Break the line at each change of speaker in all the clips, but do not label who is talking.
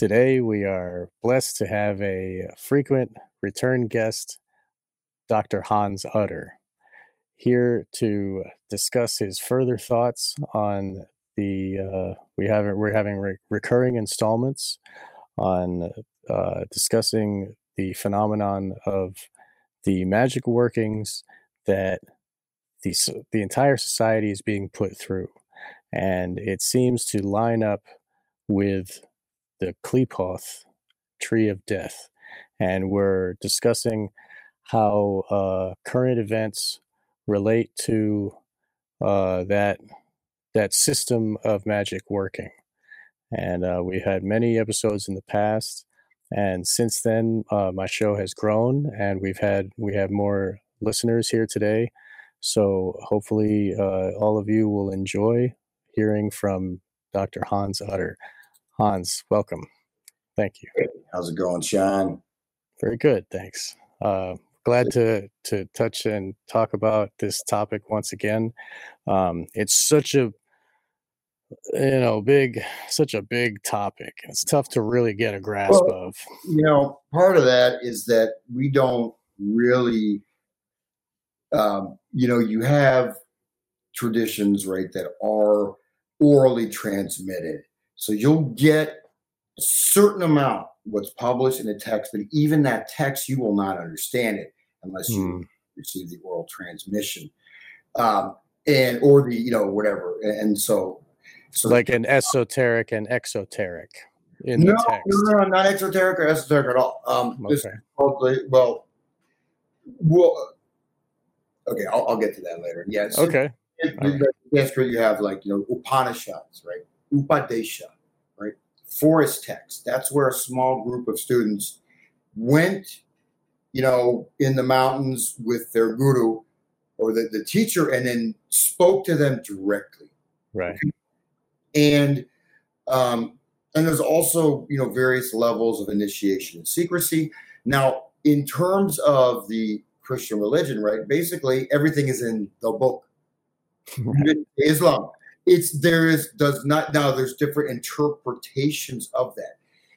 Today, we are blessed to have a frequent return guest, Dr. Hans Utter, here to discuss his further thoughts on the. Uh, we have we're having re- recurring installments on uh, discussing the phenomenon of the magic workings that the the entire society is being put through, and it seems to line up with the Qliphoth Tree of Death, and we're discussing how uh, current events relate to uh, that that system of magic working. And uh, we had many episodes in the past, and since then, uh, my show has grown, and we've had we have more listeners here today. So hopefully, uh, all of you will enjoy hearing from Dr. Hans Utter. Hans, welcome. Thank you.
How's it going, Sean?
Very good, thanks. Uh, glad to to touch and talk about this topic once again. Um, it's such a you know big, such a big topic. It's tough to really get a grasp
Well,
of.
You know, part of that is that we don't really, um, you know, you have traditions, right, that are orally transmitted. So you'll get a certain amount what's published in a text, but even that text, you will not understand it unless you
Hmm.
receive the oral transmission, um, and or the you know whatever. And so, so
like an esoteric and exoteric in
no,
the text.
no, no, not exoteric or esoteric at all. Um,
Okay.
totally well, well, okay, I'll, I'll get to that later. Yes.
Okay.
Yes, where you have like you know Upanishads, right? Upadesha, right? Forest text. That's where a small group of students went, you know, in the mountains with their guru or the, the teacher, and then spoke to them directly
Right.
and um, and there's also you know various levels of initiation and secrecy. Now, in terms of the Christian religion, right? Basically, everything is in the book. Islam, it's there is does not now. There's different interpretations of that,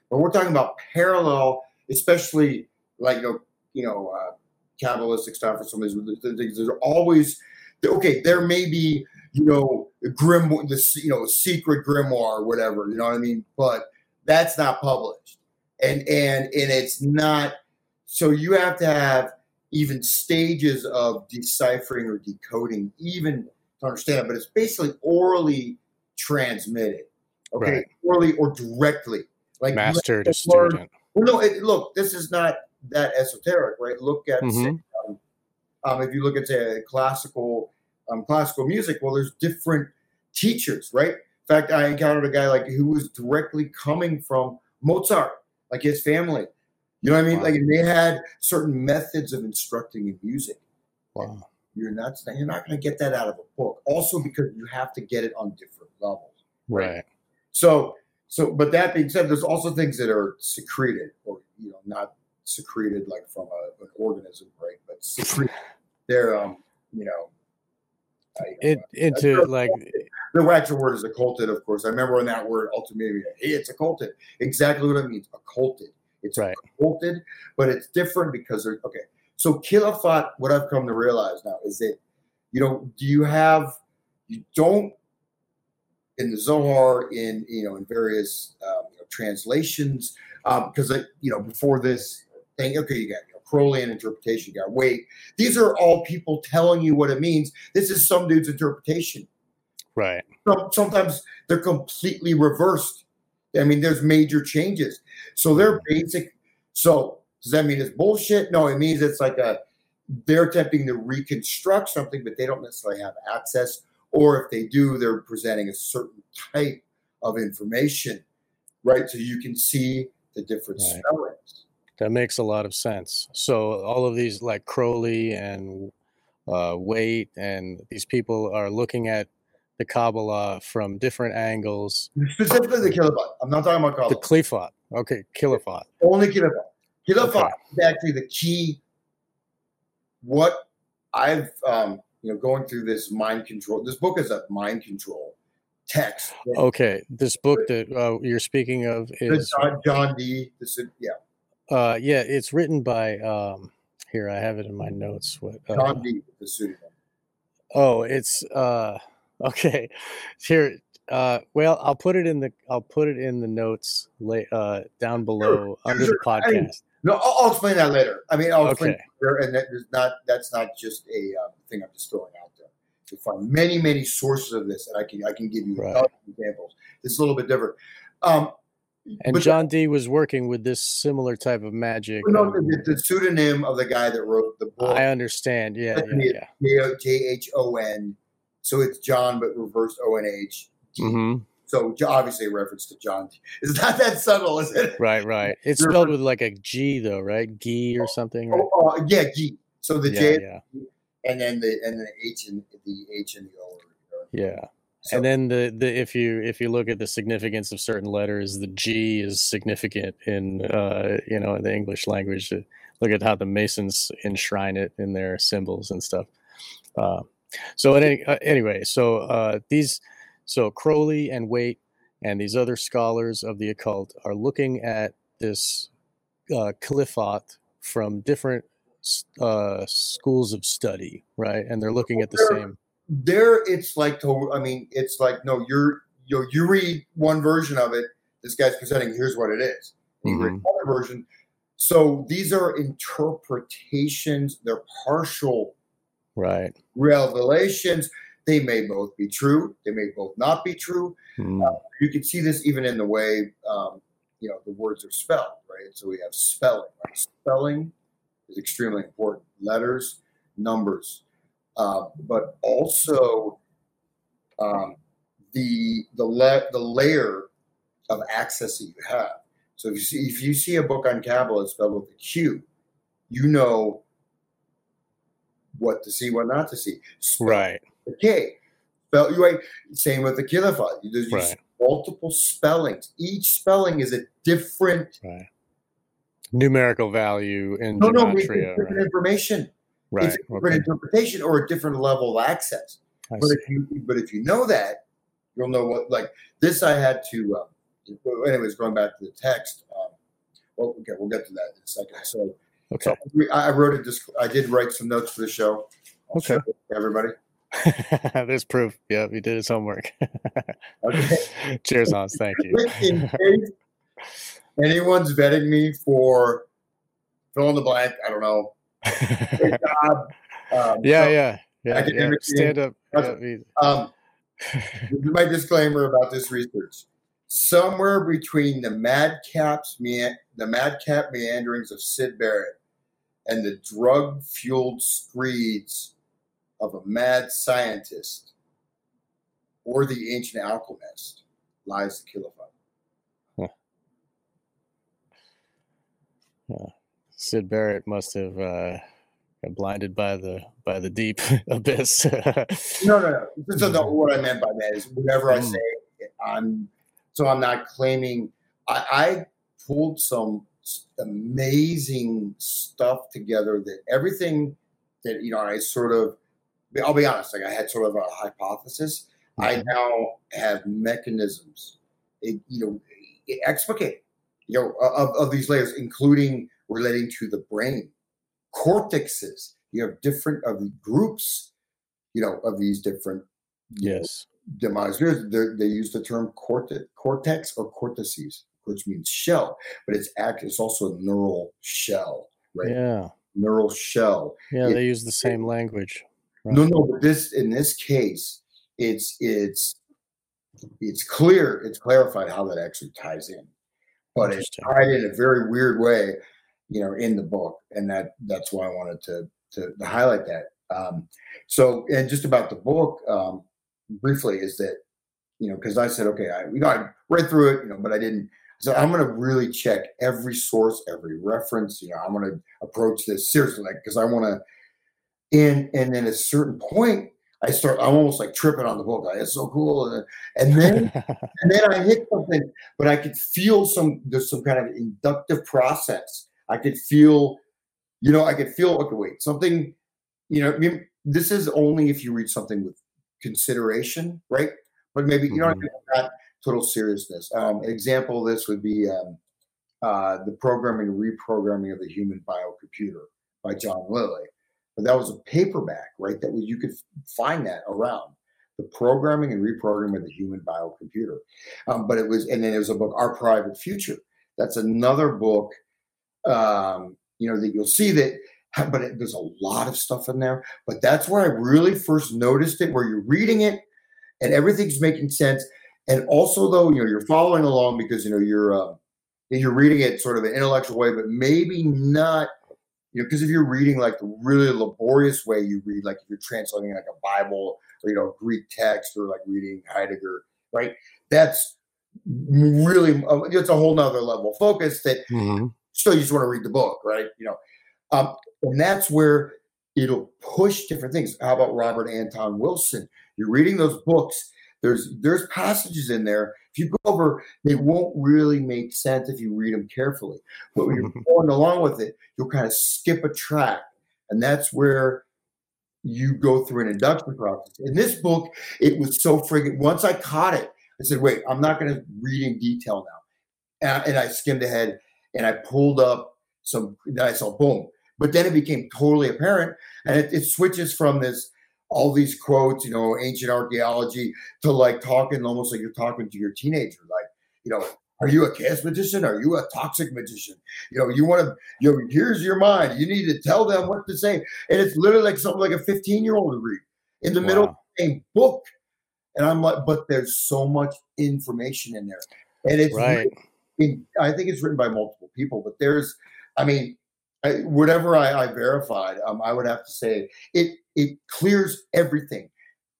but we're talking about parallel, especially like you know you know uh, stuff or some of these things. There's always okay. There may be you know, grim this you know, secret grimoire or whatever, you know what I mean? But that's not published, and and and it's not. So you have to have even stages of deciphering or decoding, even to understand it. But it's basically orally transmitted, okay,
Right.
orally or directly, like
Master to student.
well, no, it, look, this is not that esoteric, right? Look at, say,
Mhm.
um, um, if you look at say, classical um, classical music, well, there's different teachers, right? In fact, I encountered a guy like who was directly coming from Mozart, like his family. You know what I mean?
Wow.
Like and they had certain methods of instructing in music.
Wow.
You're not you're not going to get that out of a book. Also, because you have to get it on different levels.
Right.
So, so, but that being said, there's also things that are secreted, or you know, not secreted like from a, an organism, right? But secreted. They're, um, you know, I,
It into like
the actual word is occulted, of course. I remember when that word ultimately, hey, it's occulted. Exactly what it means, occulted. It's
Right.
occulted, but it's different because they're okay. So Qliphoth, what I've come to realize now is that, you know, do you have, you don't in the Zohar, in you know, in various um, you know, translations, because um, you know, before this thing, okay, you got you know, Crowleyan interpretation, you got wait. These are all people telling you what it means. This is some dude's interpretation.
right.
So sometimes they're completely reversed. I mean, there's major changes. So they're basic. So does that mean it's bullshit? No, it means it's like a they're attempting to reconstruct something, but they don't necessarily have access. Or if they do, they're presenting a certain type of information, right? So you can see the different
Right.
spellings.
That makes a lot of sense. So all of these, like Crowley and uh, Waite, and these people are looking at the Kabbalah from different angles.
Specifically the Qliphoth. I'm not talking about Kabbalah.
The
Kabbalah.
Klifot, okay, Kilifot.
Only Qliphoth.
Okay.
is actually the key. What I've um, you know going through this mind control. This book is a mind control text.
Okay, this book that uh, you're speaking of is,
John, John Dee. This is, yeah,
uh, yeah, it's written by. Um, here, I have it in my notes. What? Uh,
John Dee. The pseudonym.
Oh, it's uh okay. Here uh well, I'll put it in the I'll put it in the notes late uh down below under the
sure. I
podcast.
No, I'll, I'll explain that later. I mean, I'll explain
Okay.
later, and that is not that's not just a um, thing I'm just throwing out there. You find many, many sources of this, and I can I can give you
Right.
examples. It's a little bit different. Um,
And John Dee was working with this similar type of magic.
the, no, the, the pseudonym of the guy that wrote the book,
I understand. Yeah, yeah, yeah.
J H O N. So it's John, but reversed O N H. So obviously a reference to John. It's not that subtle, is it?
Right, right. It's
You're
spelled
right.
with like a G though, right? G or something, right?
Oh, uh, yeah, G. So the
Yeah,
J
yeah,
and then the and the H and the H and the O. are-
yeah.
So,
and then the, the if you if you look at the significance of certain letters, the G is significant in uh, you know in the English language. Uh, Look at how the Masons enshrine it in their symbols and stuff. Uh, so any, uh, anyway, so uh, these so Crowley and Waite and these other scholars of the occult are looking at this uh, Qliphoth from different uh, schools of study, right? And they're looking at the same.
there it's like to, I mean, it's like no, you're you you read one version of it. This guy's presenting. Here's what it is. You read
Mhm.
another version. So these are interpretations. They're partial
Right.
revelations. They may both be true. They may both not be true.
Mm.
You can see this even in the way um, you know the words are spelled, right? So we have spelling. Right? Spelling is extremely important. Letters, numbers, uh, but also um, the the le- the layer of access that you have. So if you see if you see a book on Kabbalah spelled with a Q, you know what to see, what not to see.
Right.
The K. Spell you right. Same with the Qliphoth. There's
Right.
multiple spellings. Each spelling is a different.
Right. Numerical value in
No, no, it's different
right.
information.
Right.
It's a different
Okay.
interpretation or a different level of access.
I
But
see.
if you but if you know that, you'll know what like this. I had to. Um, anyways, going back to the text. Um, well, okay, we'll get to that in a second. So,
Okay.
so I wrote it. Just I did write some notes for the show. I'll
Okay.
show it to everybody.
There's proof. Yeah, he did his homework.
Okay.
Cheers, Hans. Thank you.
anyone's vetting me for fill in the blank, I don't know. Job. Um,
yeah,
so,
yeah, yeah, yeah. Stand up.
Um, my disclaimer about this research. Somewhere between the madcaps, the madcap meanderings of Syd Barrett and the drug-fueled screeds of a mad scientist or the ancient alchemist lies the yeah.
Syd Barrett must have uh, got blinded by the by the deep abyss.
No, no, no. So what I meant by that is whatever I
Mm.
say, I'm so I'm not claiming. I, I pulled some amazing stuff together that everything that you know I sort of. I'll be honest. Like I had sort of a hypothesis. I now have mechanisms, it, you know, it explicate, you know, of, of these layers, including relating to the brain, cortexes. You have different of the groups, you know, of these different you know,
yes.
demise. They, they use the term cortex, cortex or cortices, which means shell, but it's act. It's also a neural shell, right?
Yeah.
Neural shell.
Yeah.
It-
They use the same language.
No, no, but this in this case, it's it's it's clear, it's clarified how that actually ties in, but it's tied in a very weird way, you know, in the book, and that that's why I wanted to to, to highlight that. Um, so, and just about the book, um, briefly, is that you know, because I said, okay, I you know, I read through it, you know, but I didn't. So I'm going to really check every source, every reference. You know, I'm going to approach this seriously, like because I want to. And and then at a certain point, I start. I'm almost like tripping on the book. It's so cool, and, and then and then I hit something, but I could feel some. There's some kind of inductive process. I could feel, you know, I could feel. Okay, wait, something. You know, I mean, this is only if you read something with consideration, right? But maybe you know, mm-hmm. not total seriousness. Um, an example of this would be um, uh, the programming and reprogramming of the human biocomputer by John Lilly. But that was a paperback, right? That you could find that around the programming and reprogramming of the human biocomputer. Um, but it was, and then it was a book, Our Private Future. That's another book, um, you know, that you'll see that but it, there's a lot of stuff in there. But that's where I really first noticed it, where you're reading it and everything's making sense. And also, though, you know, you're following along because you know you're uh, you're reading it sort of an intellectual way, but maybe not. You know, because if you're reading like the really laborious way you read, like if you're translating like a Bible or you know Greek text or like reading Heidegger, right? That's really uh, it's a whole nother level of focus that mm-hmm. still you just want to read the book, right? You know, um, and that's where it'll push different things. How about Robert Anton Wilson? You're reading those books. There's there's passages in there. If you go over, they won't really make sense if you read them carefully. But when you're going along with it, you'll kind of skip a track, and that's where you go through an induction process. In this book, it was so friggin' once I caught it, I said, wait, I'm not going to read in detail now. And I, and I skimmed ahead and I pulled up some, then I saw, boom, but then it became totally apparent, and it, it switches from this all these quotes, you know, ancient archaeology, to like talking almost like you're talking to your teenager, like, you know, are you a chaos magician? Are you a toxic magician? You know, you want to, you know, here's your mind. You need to tell them what to say. And it's literally like something like a 15 year old to read in the wow. middle of same book. And I'm like, but there's so much information in there. And it's, right. Written, I think it's written by multiple people, but there's, I mean, I, whatever I, I verified, um, I would have to say it it clears everything.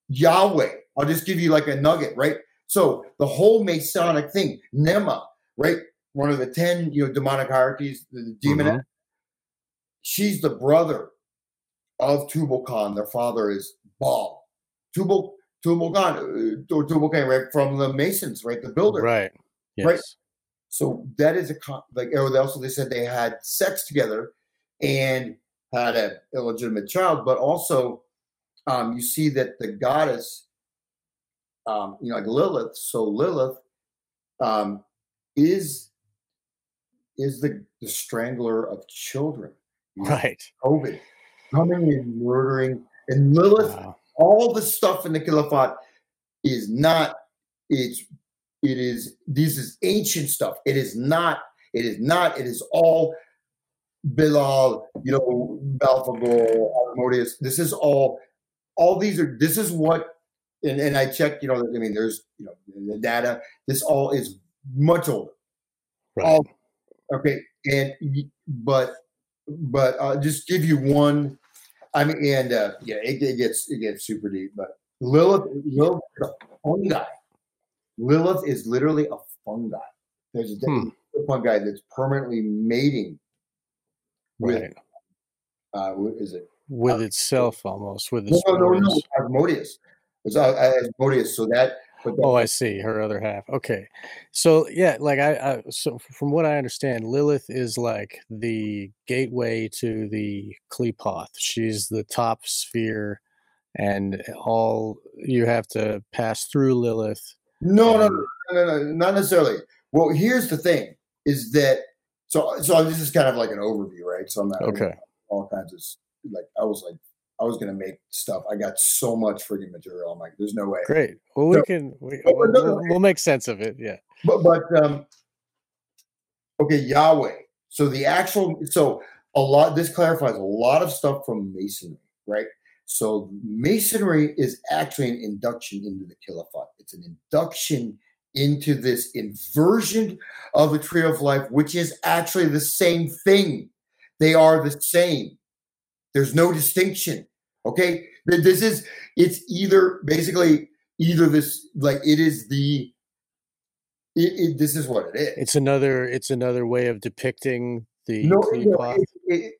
Yahweh, I'll just give you like a nugget, right? So the whole Masonic thing, Naamah, right? One of the ten, you know, demonic hierarchies, the demon. Mm-hmm. She's the brother of Tubal Cain. Their father is Baal. Tubal Tubal Cain, uh, or Tubal Cain, right from the Masons, right? The builder,
right?
Yes. Right. So that is a like. Oh, they also they said they had sex together and had an illegitimate child, but also um, you see that the goddess, um, you know, like Lilith. So Lilith um, is is the, the strangler of children,
right?
COVID coming and murdering, and Lilith. Wow. All the stuff in the Qliphoth is not. It's it is this is ancient stuff. It is not. It is not. It is all Belial. You know, Belphegor, Asmodeus. This is all. All these are. This is what. And, and I checked. You know, I mean, there's you know the data. This all is much older. Right. All okay. And but but I'll just give you one. I mean, and uh, yeah, it, it gets it gets super deep. But Lilith, Lilith, the only guy Lilith is literally a fungi. There's a hmm. fungi that's permanently mating with. Right. Uh, is it
with uh, itself almost with its
no, no, no, no, Asmodeus. It's uh, Asmodeus. So that.
oh, I see her other half. Okay, so yeah, like I, I, so from what I understand, Lilith is like the gateway to the Qliphoth. She's the top sphere, and all you have to pass through Lilith
no, no, no, no, no, not necessarily. Well, here's the thing: is that so? So this is kind of like an overview, right? So I'm not
okay.
All kinds of like I was like I was gonna make stuff. I got so much freaking material. I'm like, there's no way.
Great. Well, we so, can we, will we'll, we'll make sense of it. Yeah.
But but um, okay, Yahweh. So the actual so a lot. This clarifies a lot of stuff from Masonry, right? So masonry is actually an induction into the Qliphoth. It's an induction into this inversion of the tree of life, which is actually the same thing. They are the same. There's no distinction. Okay. This is, it's either basically either this, like it is the, It, it, this is what it is.
It's another it's another way of depicting the
no, no, it-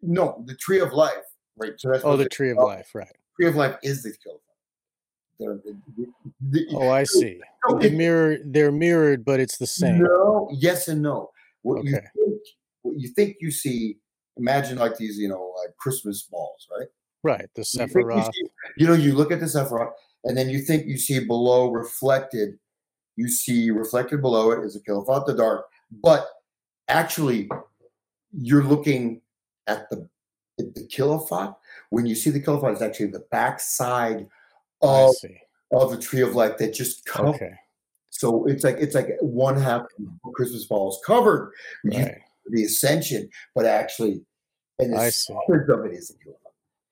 no, the tree of life, right? So that's
Oh, the tree of life, right?
tree of life is the kill. The- the-
Oh, I see.
no,
The mirror they're mirrored, but it's the same.
No, yes and no. What you think, what you think you see, imagine like these, you know, like Christmas balls, right?
Right. The
You, you, see- you know, you look at the Sephiroth, and then you think you see below reflected. You see reflected below it is a Qliphoth, the dark, but actually, you're looking at the the Qliphoth. When you see the Qliphoth, it's actually the back side of, of the tree of life that just comes.
Okay.
So it's like it's like one half of Christmas balls covered. You
Right.
the ascension, but actually, and the of it is the.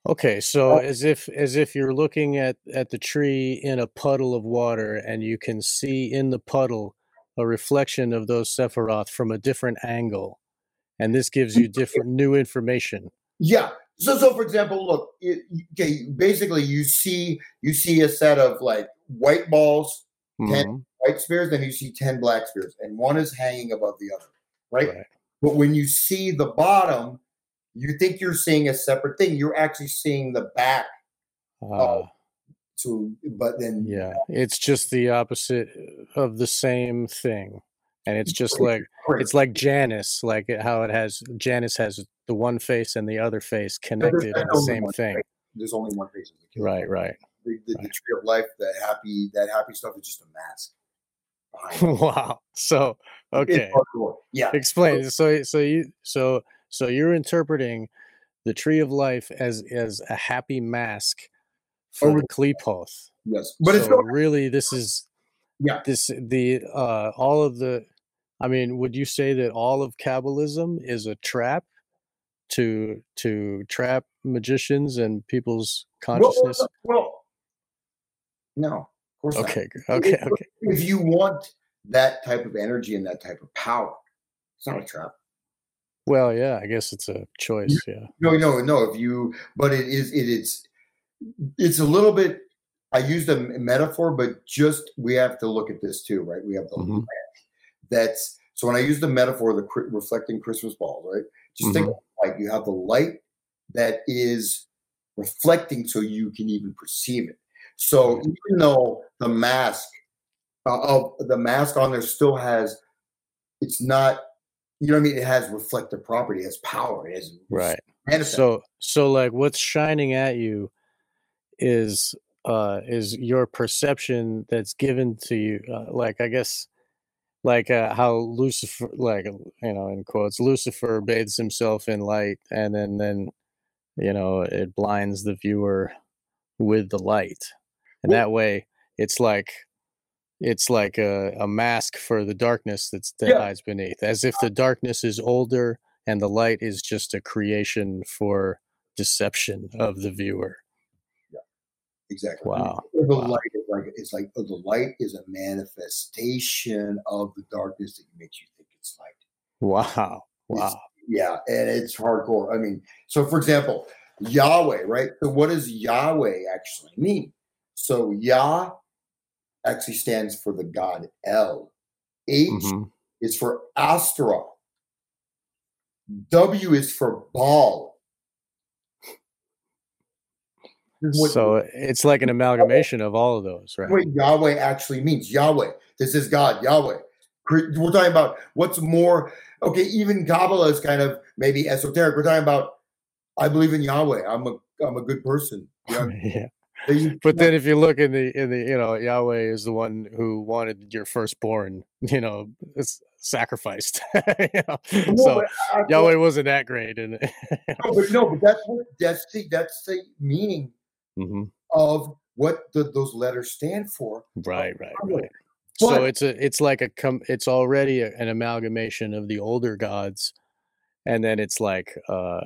Okay, so
Oh.
as if as if you're looking at at the tree in a puddle of water and you can see in the puddle a reflection of those Sephiroth from a different angle. And this gives you different new information.
Yeah. So, so for example, look. It, okay. Basically, you see you see a set of like white balls, Ten-
Mhm,
white spears, then you see ten black spears, and one is hanging above the other, right?
Right.
But when you see the bottom, you think you're seeing a separate thing. You're actually seeing the back.
Uh,
So, but then
yeah, it's just the opposite of the same thing. And it's just like it's like Janus, like how it has Janus has the one face and the other face connected in the same thing.
there's only one face
Right, right.
the, the, the tree of life, the happy, that happy stuff is just a mask.
wow. So okay.
Yeah.
explain so so you so so you're interpreting the tree of life as as a happy mask for
Over-
the Qliphoth.
Yes. But
so
not,
really this is
Yeah.
this the uh all of the i mean would you say that all of kabbalism is a trap to to trap magicians and people's
well,
consciousness
well, no, of course not.
okay okay
If-
okay
If you want that type of energy and that type of power, it's not a trap.
well yeah i guess it's a choice yeah
No, no, no. If you, but it is, it is, it's a little bit. I used a metaphor, but just we have to look at this too, right? We have the
Mhm.
That's so when I use the metaphor, the cri- reflecting Christmas balls, right? Just think like you have the light that is reflecting, so you can even perceive it. So even though the mask uh, of the mask on there still has, it's not. You know what I mean? It has reflective property, it has power, it has
right
manifest.
so so like what's shining at you is uh is your perception that's given to you uh, like i guess like uh, how lucifer like you know in quotes lucifer bathes himself in light and then then you know it blinds the viewer with the light. And that way it's like it's like a, a mask for the darkness that's that
Yeah.
hides beneath as if the darkness is older and the light is just a creation for deception of the viewer
Exactly.
Wow.
The
Wow.
light is like it's like oh, the light is a manifestation of the darkness that makes you think it's light.
wow wow
Yeah, and it's hardcore. I mean, so for example, Yahweh, right? So what does Yahweh actually mean? So Yah actually stands for the god El. H
Mhm.
is for Astra. W is for Baal. This is what-
so it's like an amalgamation of all of those right
what Yahweh actually means. Yahweh. This is God, Yahweh. We're talking about what's more, okay, even Kabbalah is kind of maybe esoteric. We're talking about, I believe in Yahweh. I'm a I'm a good person. Know,
yeah but then if you look in the in the you know yahweh is the one who wanted your firstborn you know it's sacrificed you know?
No,
so
I-
yahweh wasn't that great and
no, but no, but that's what that's the that's the meaning
Mhm.
of what the, those letters stand for.
right right right so it's a it's like a com- it's already a, an amalgamation of the older gods and then it's like uh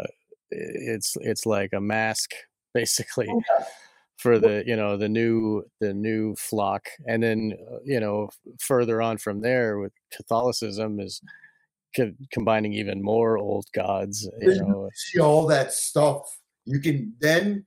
it's it's like a mask basically
Yeah.
for the you know the new the new flock and then uh, you know further on from there with catholicism is co- combining even more old gods you know
see all that stuff. You can then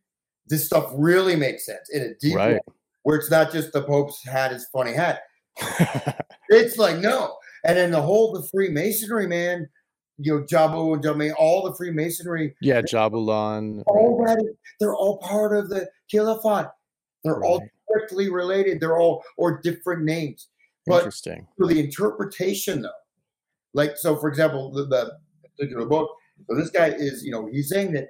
this stuff really makes sense in a deep way. where it's not just the Pope's hat, is funny hat. it's like no. And then the whole the Freemasonry, man, you know, Jabu and Jame, all the Freemasonry.
Yeah, Jabulon.
All right. that, they're all part of the Qliphoth. They're right. all directly related. They're all or different names. But
Interesting.
For the interpretation, though, like so, for example, the, the particular book. So this guy is, you know, he's saying that.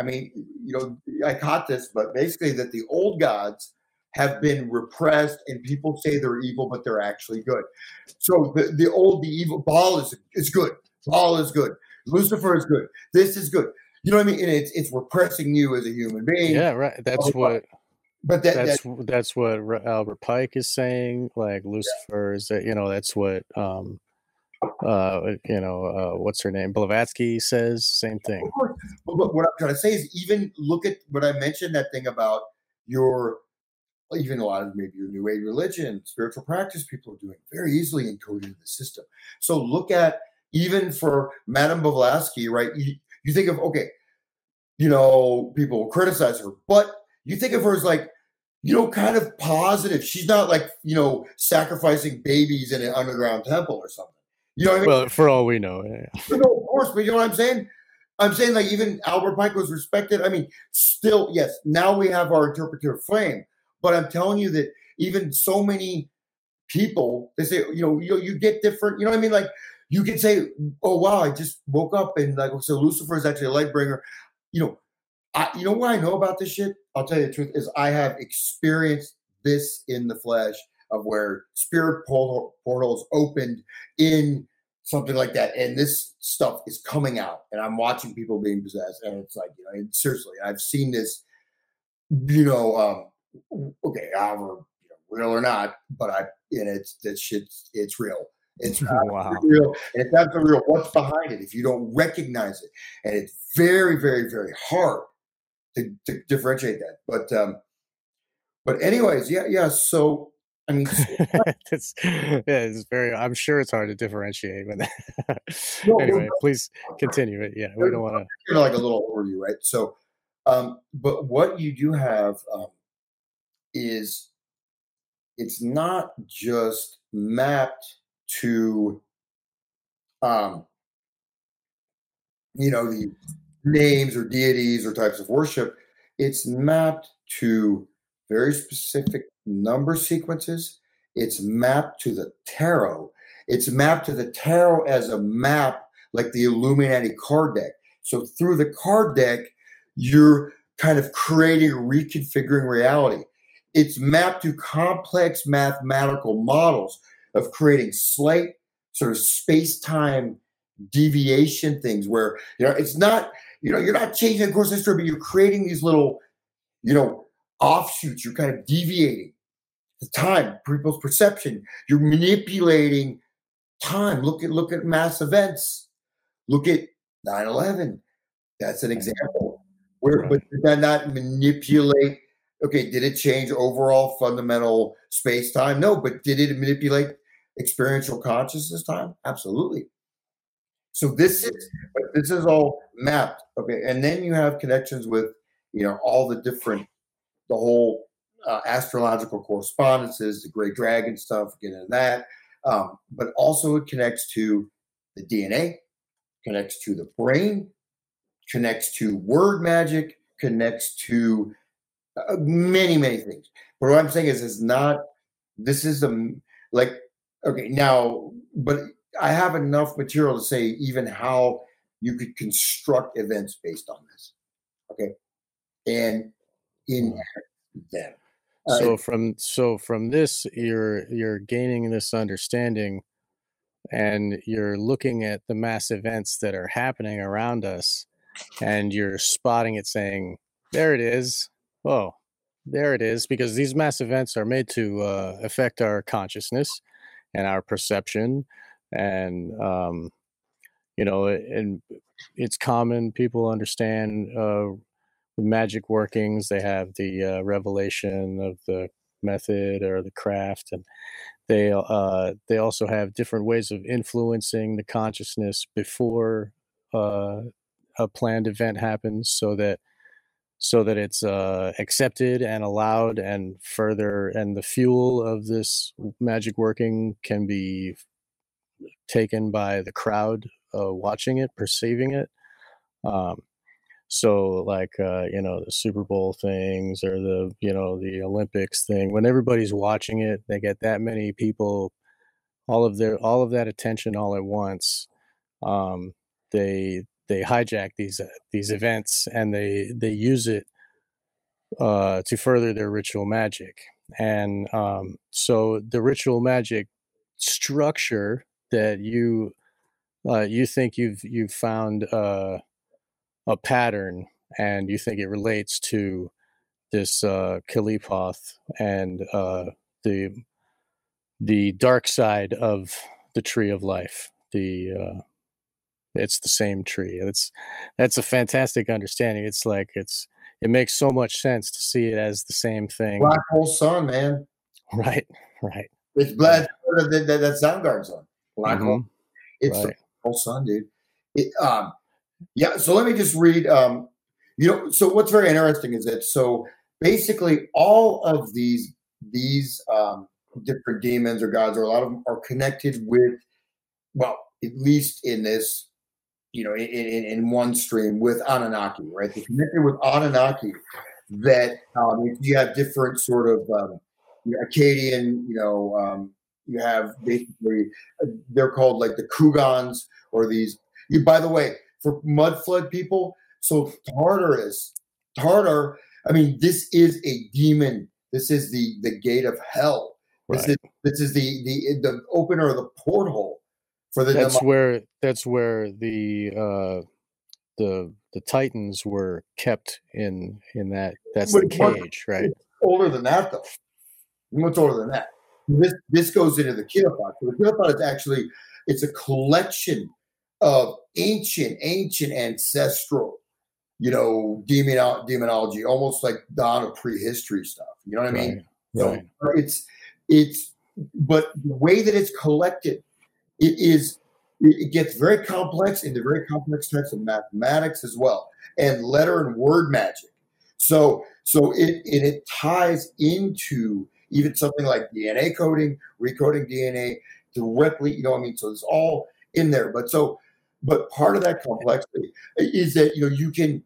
I mean, you know, I caught this, but basically that the old gods have been repressed and people say they're evil, but they're actually good. So the, the old, the evil Baal is, is good. Baal is good. Lucifer is good. This is good. You know what I mean? And it's, it's repressing you as a human being.
Yeah, right. That's oh, what. But that, that's that, that's what Albert Pike is saying. Like Lucifer yeah. is that you know that's what um uh you know uh what's her name Blavatsky says same thing.
But what I'm trying to say is even look at what I mentioned that thing about your even a lot of maybe your new age religion, spiritual practice people are doing very easily encoded in the system. So look at even for Madame Blavatsky, right? You, you think of okay, you know, people will criticize her, but you think of her as like, you know, kind of positive. She's not like, you know, sacrificing babies in an underground temple or something. You know what I mean?
Well, for all we know.
Yeah. You know, of course, but you know what I'm saying? I'm saying like even Albert Pike was respected. I mean, still, yes, now we have our interpretive frame, but I'm telling you that even so many people, they say, you know, you, you get different, you know what I mean? Like you can say, oh, wow, I just woke up and like, so Lucifer is actually a light bringer. You know, I, you know what I know about this shit? I'll tell you the truth is I have experienced this in the flesh of where spirit portal, portals opened in something like that. And this stuff is coming out and I'm watching people being possessed. And it's like, you know, seriously, I've seen this, you know, um, okay, however you know, real or not, but I and it's that shit. It's real. It's wow. real. And if that's the real, what's behind it? If you don't recognize it, and it's very, very, very hard to, to differentiate that. But um, but anyways, yeah, yeah. So I mean,
it's yeah, it's very. I'm sure it's hard to differentiate. But anyway, please continue it. Yeah, we don't want
to like a little overview, right? So, um, but what you do have um, is it's not just mapped to um you know the names or deities or types of worship it's mapped to very specific number sequences. It's mapped to the tarot. It's mapped to the tarot as a map like the illuminati card deck. So through the card deck you're kind of creating reconfiguring reality. It's mapped to complex mathematical models of creating slight sort of space-time deviation things where you know it's not you know you're not changing the course of history but you're creating these little you know offshoots you're kind of deviating the time people's perception you're manipulating time look at look at mass events look at 9-11 that's an example where but did that not manipulate okay, did it change overall fundamental space time? No, but did it manipulate experiential consciousness time? Absolutely. So this is this is all mapped. Okay, and then you have connections with you know all the different the whole uh, astrological correspondences, the great dragon stuff, get into that. Um, but also it connects to the DNA, connects to the brain, connects to word magic, connects to uh, many many things. But what I'm saying is, is not. This is a like okay now, but I have enough material to say even how you could construct events based on this. Okay, and in them.
Uh, so from so from this, you're you're gaining this understanding, and you're looking at the mass events that are happening around us, and you're spotting it, saying, "There it is Oh, there it is. Because these mass events are made to uh, affect our consciousness and our perception, and um, you know, and it's common. People understand uh, magic workings. They have the uh, revelation of the method or the craft, and they uh, they also have different ways of influencing the consciousness before uh, a planned event happens, so that so that it's uh, accepted and allowed and further and the fuel of this magic working can be taken by the crowd uh, watching it perceiving it um, so like uh, you know the super bowl things or the you know the olympics thing when everybody's watching it they get that many people all of their all of that attention all at once um, they they hijack these uh, these events and they they use it uh, to further their ritual magic. And um, so the ritual magic structure that you uh, you think you've you've found uh, a pattern and you think it relates to this uh, Qliphoth and uh, the the dark side of the tree of life, the uh, it's the same tree. It's that's a fantastic understanding. It's like it's it makes so much sense to see it as the same thing.
Black hole sun, man.
Right, right.
It's black that, that, that Soundgarden's on. Black mm-hmm. hole. It's right. the whole sun, dude. It, um, yeah. So let me just read. Um, you know, so what's very interesting is that so basically all of these these um, different demons or gods, or a lot of them, are connected with well, at least in this you know, in, in, in one stream with Anunnaki, right? They're connected with Anunnaki that um, you have different sort of um, Akkadian, you know, um, you have basically, uh, they're called like the Kugans or these. You, by the way, for mud flood people, so Tartarus, Tartar, I mean, this is a demon. This is the the gate of hell. This right. is this is the the the opener of the porthole
for the that's where that's where the uh the the titans were kept in in that that's the cage right
older than that though much older than that this this goes into the Qliphoth. So the Qliphoth is actually it's a collection of ancient ancient ancestral you know demon demonology almost like dawn of prehistory stuff you know what i mean? Right. so uh, it's it's but the way that it's collected it is it gets very complex into very complex types of mathematics as well and letter and word magic. So so it it, it ties into even something like dna coding recoding dna directly you know what i mean? So it's all in there but so but part of that complexity is that you know you can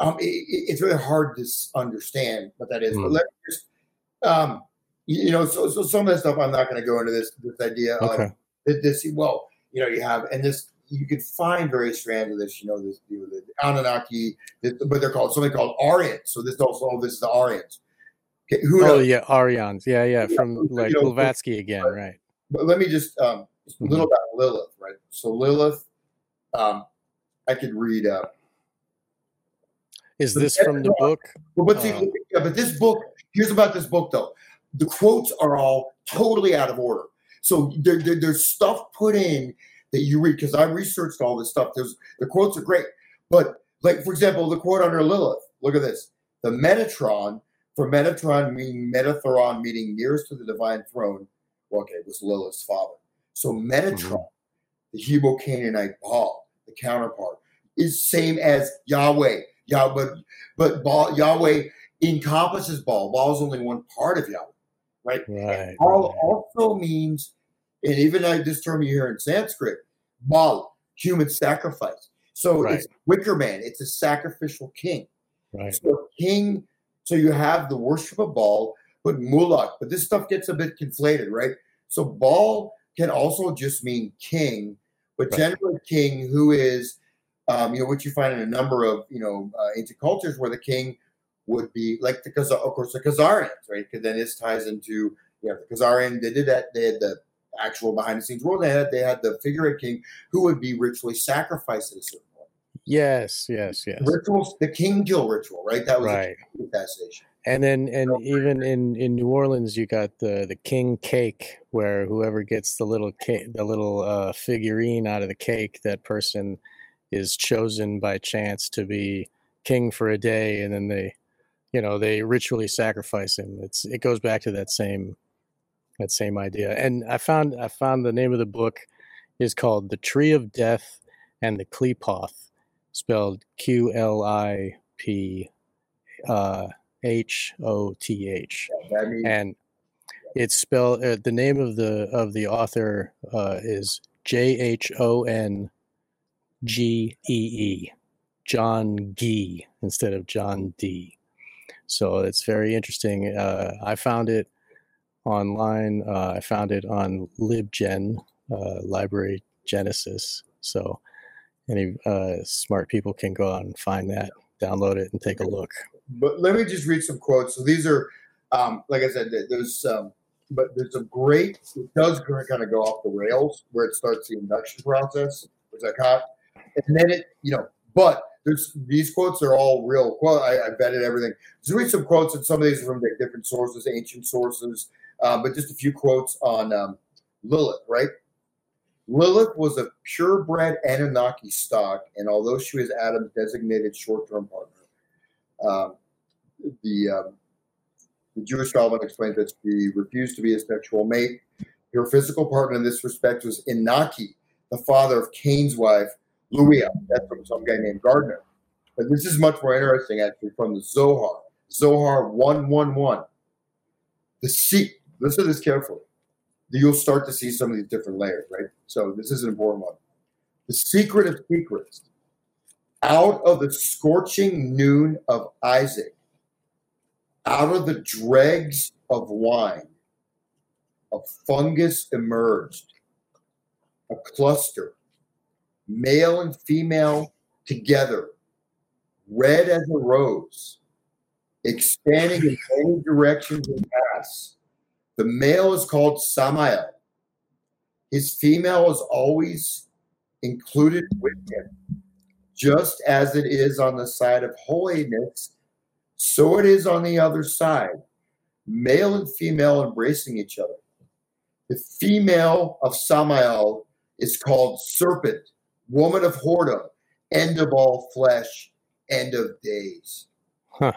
um, it, it's very hard to understand what that is. Mm. But let's just, um, you know, so, so some of that stuff I'm not going to go into this this idea okay. of this well, you know, you have and this you can find various strands of this. You know, this you know, the Anunnaki, this, but they're called something called Aryans. So this also this is the Aryans.
Okay, who oh knows? yeah, Aryans. Yeah, yeah, from like you know, Blavatsky again, right?
But let me just um, just a little mm-hmm. about Lilith, right? So Lilith, um, I could read. Uh,
is this from the book?
Well, but, see, uh, yeah, but this book. Here's about this book, though. The quotes are all totally out of order. So there, there, there's stuff put in that you read because I researched all this stuff. There's the quotes are great, but like for example, the quote under Lilith. Look at this: the Metatron for Metatron meaning Metatron meaning nearest to the divine throne. Well, okay, it was Lilith's father. So Metatron, mm-hmm. The Hebrew Canaanite Baal, the counterpart, is same as Yahweh. Yah, but but Baal, Yahweh encompasses Baal. Baal is only one part of Yahweh, right?
Right.
Baal right. also means and even like this term you hear in Sanskrit, Baal, human sacrifice. So right. it's wicker man, it's a sacrificial king.
Right.
So king, so you have the worship of Baal, but Moloch, but this stuff gets a bit conflated, right? So Baal can also just mean king, but right. generally king who is, um, you know, what you find in a number of, you know, uh, ancient cultures where the king would be like the of course the Khazarians, right? Because then this ties into you know the Khazarian. They did that. They had the actual behind the scenes world. They had they had the figurehead king who would be ritually sacrificed at a certain point.
Yes, yes, yes.
Rituals, the king kill ritual, right? That was
right. assassination. And then, and even in in New Orleans, you got the the king cake, where whoever gets the little cake, the little uh, figurine out of the cake, that person is chosen by chance to be king for a day, and then they, you know, they ritually sacrifice him. It's it goes back to that same that same idea. And I found I found the name of the book is called The Tree of Death and the Qliphoth, spelled Q L I P uh, H O T H, and it's spelled. Uh, the name of the of the author uh, is J H O N G E E, John Gee instead of John Dee. So it's very interesting. Uh, I found it online. Uh, I found it on LibGen, uh, Library Genesis. So any uh, smart people can go out and find that, download it, and take a look.
But let me just read some quotes. So these are, um, like I said, there- there's um, but there's a great. It does kind of go off the rails where it starts the induction process, which I caught, and then it, you know, but there's these quotes are all real quote. I, I vetted everything. Just read some quotes, and some of these are from different sources, ancient sources, uh, but just a few quotes on um, Lilith, right? Lilith was a purebred Anunnaki stock, and although she was Adam's designated short-term partner, um, the um, the Jewish Talmud explained that she refused to be a sexual mate. Her physical partner in this respect was Inaki, the father of Cain's wife, Luia. That's from some guy named Gardner. But this is much more interesting, actually, from the Zohar. Zohar 111. The sea, listen to this carefully. You'll start to see some of these different layers, right? So this is an important one. The secret of secrets. Out of the scorching noon of Isaac, out of the dregs of wine, a fungus emerged, a cluster, male and female together, red as a rose, expanding in many directions and paths. The male is called Samael. His female is always included with him, just as it is on the side of holiness so it is on the other side, male and female embracing each other. The female of Samael is called serpent, woman of whoredom, end of all flesh, end of days.
Huh.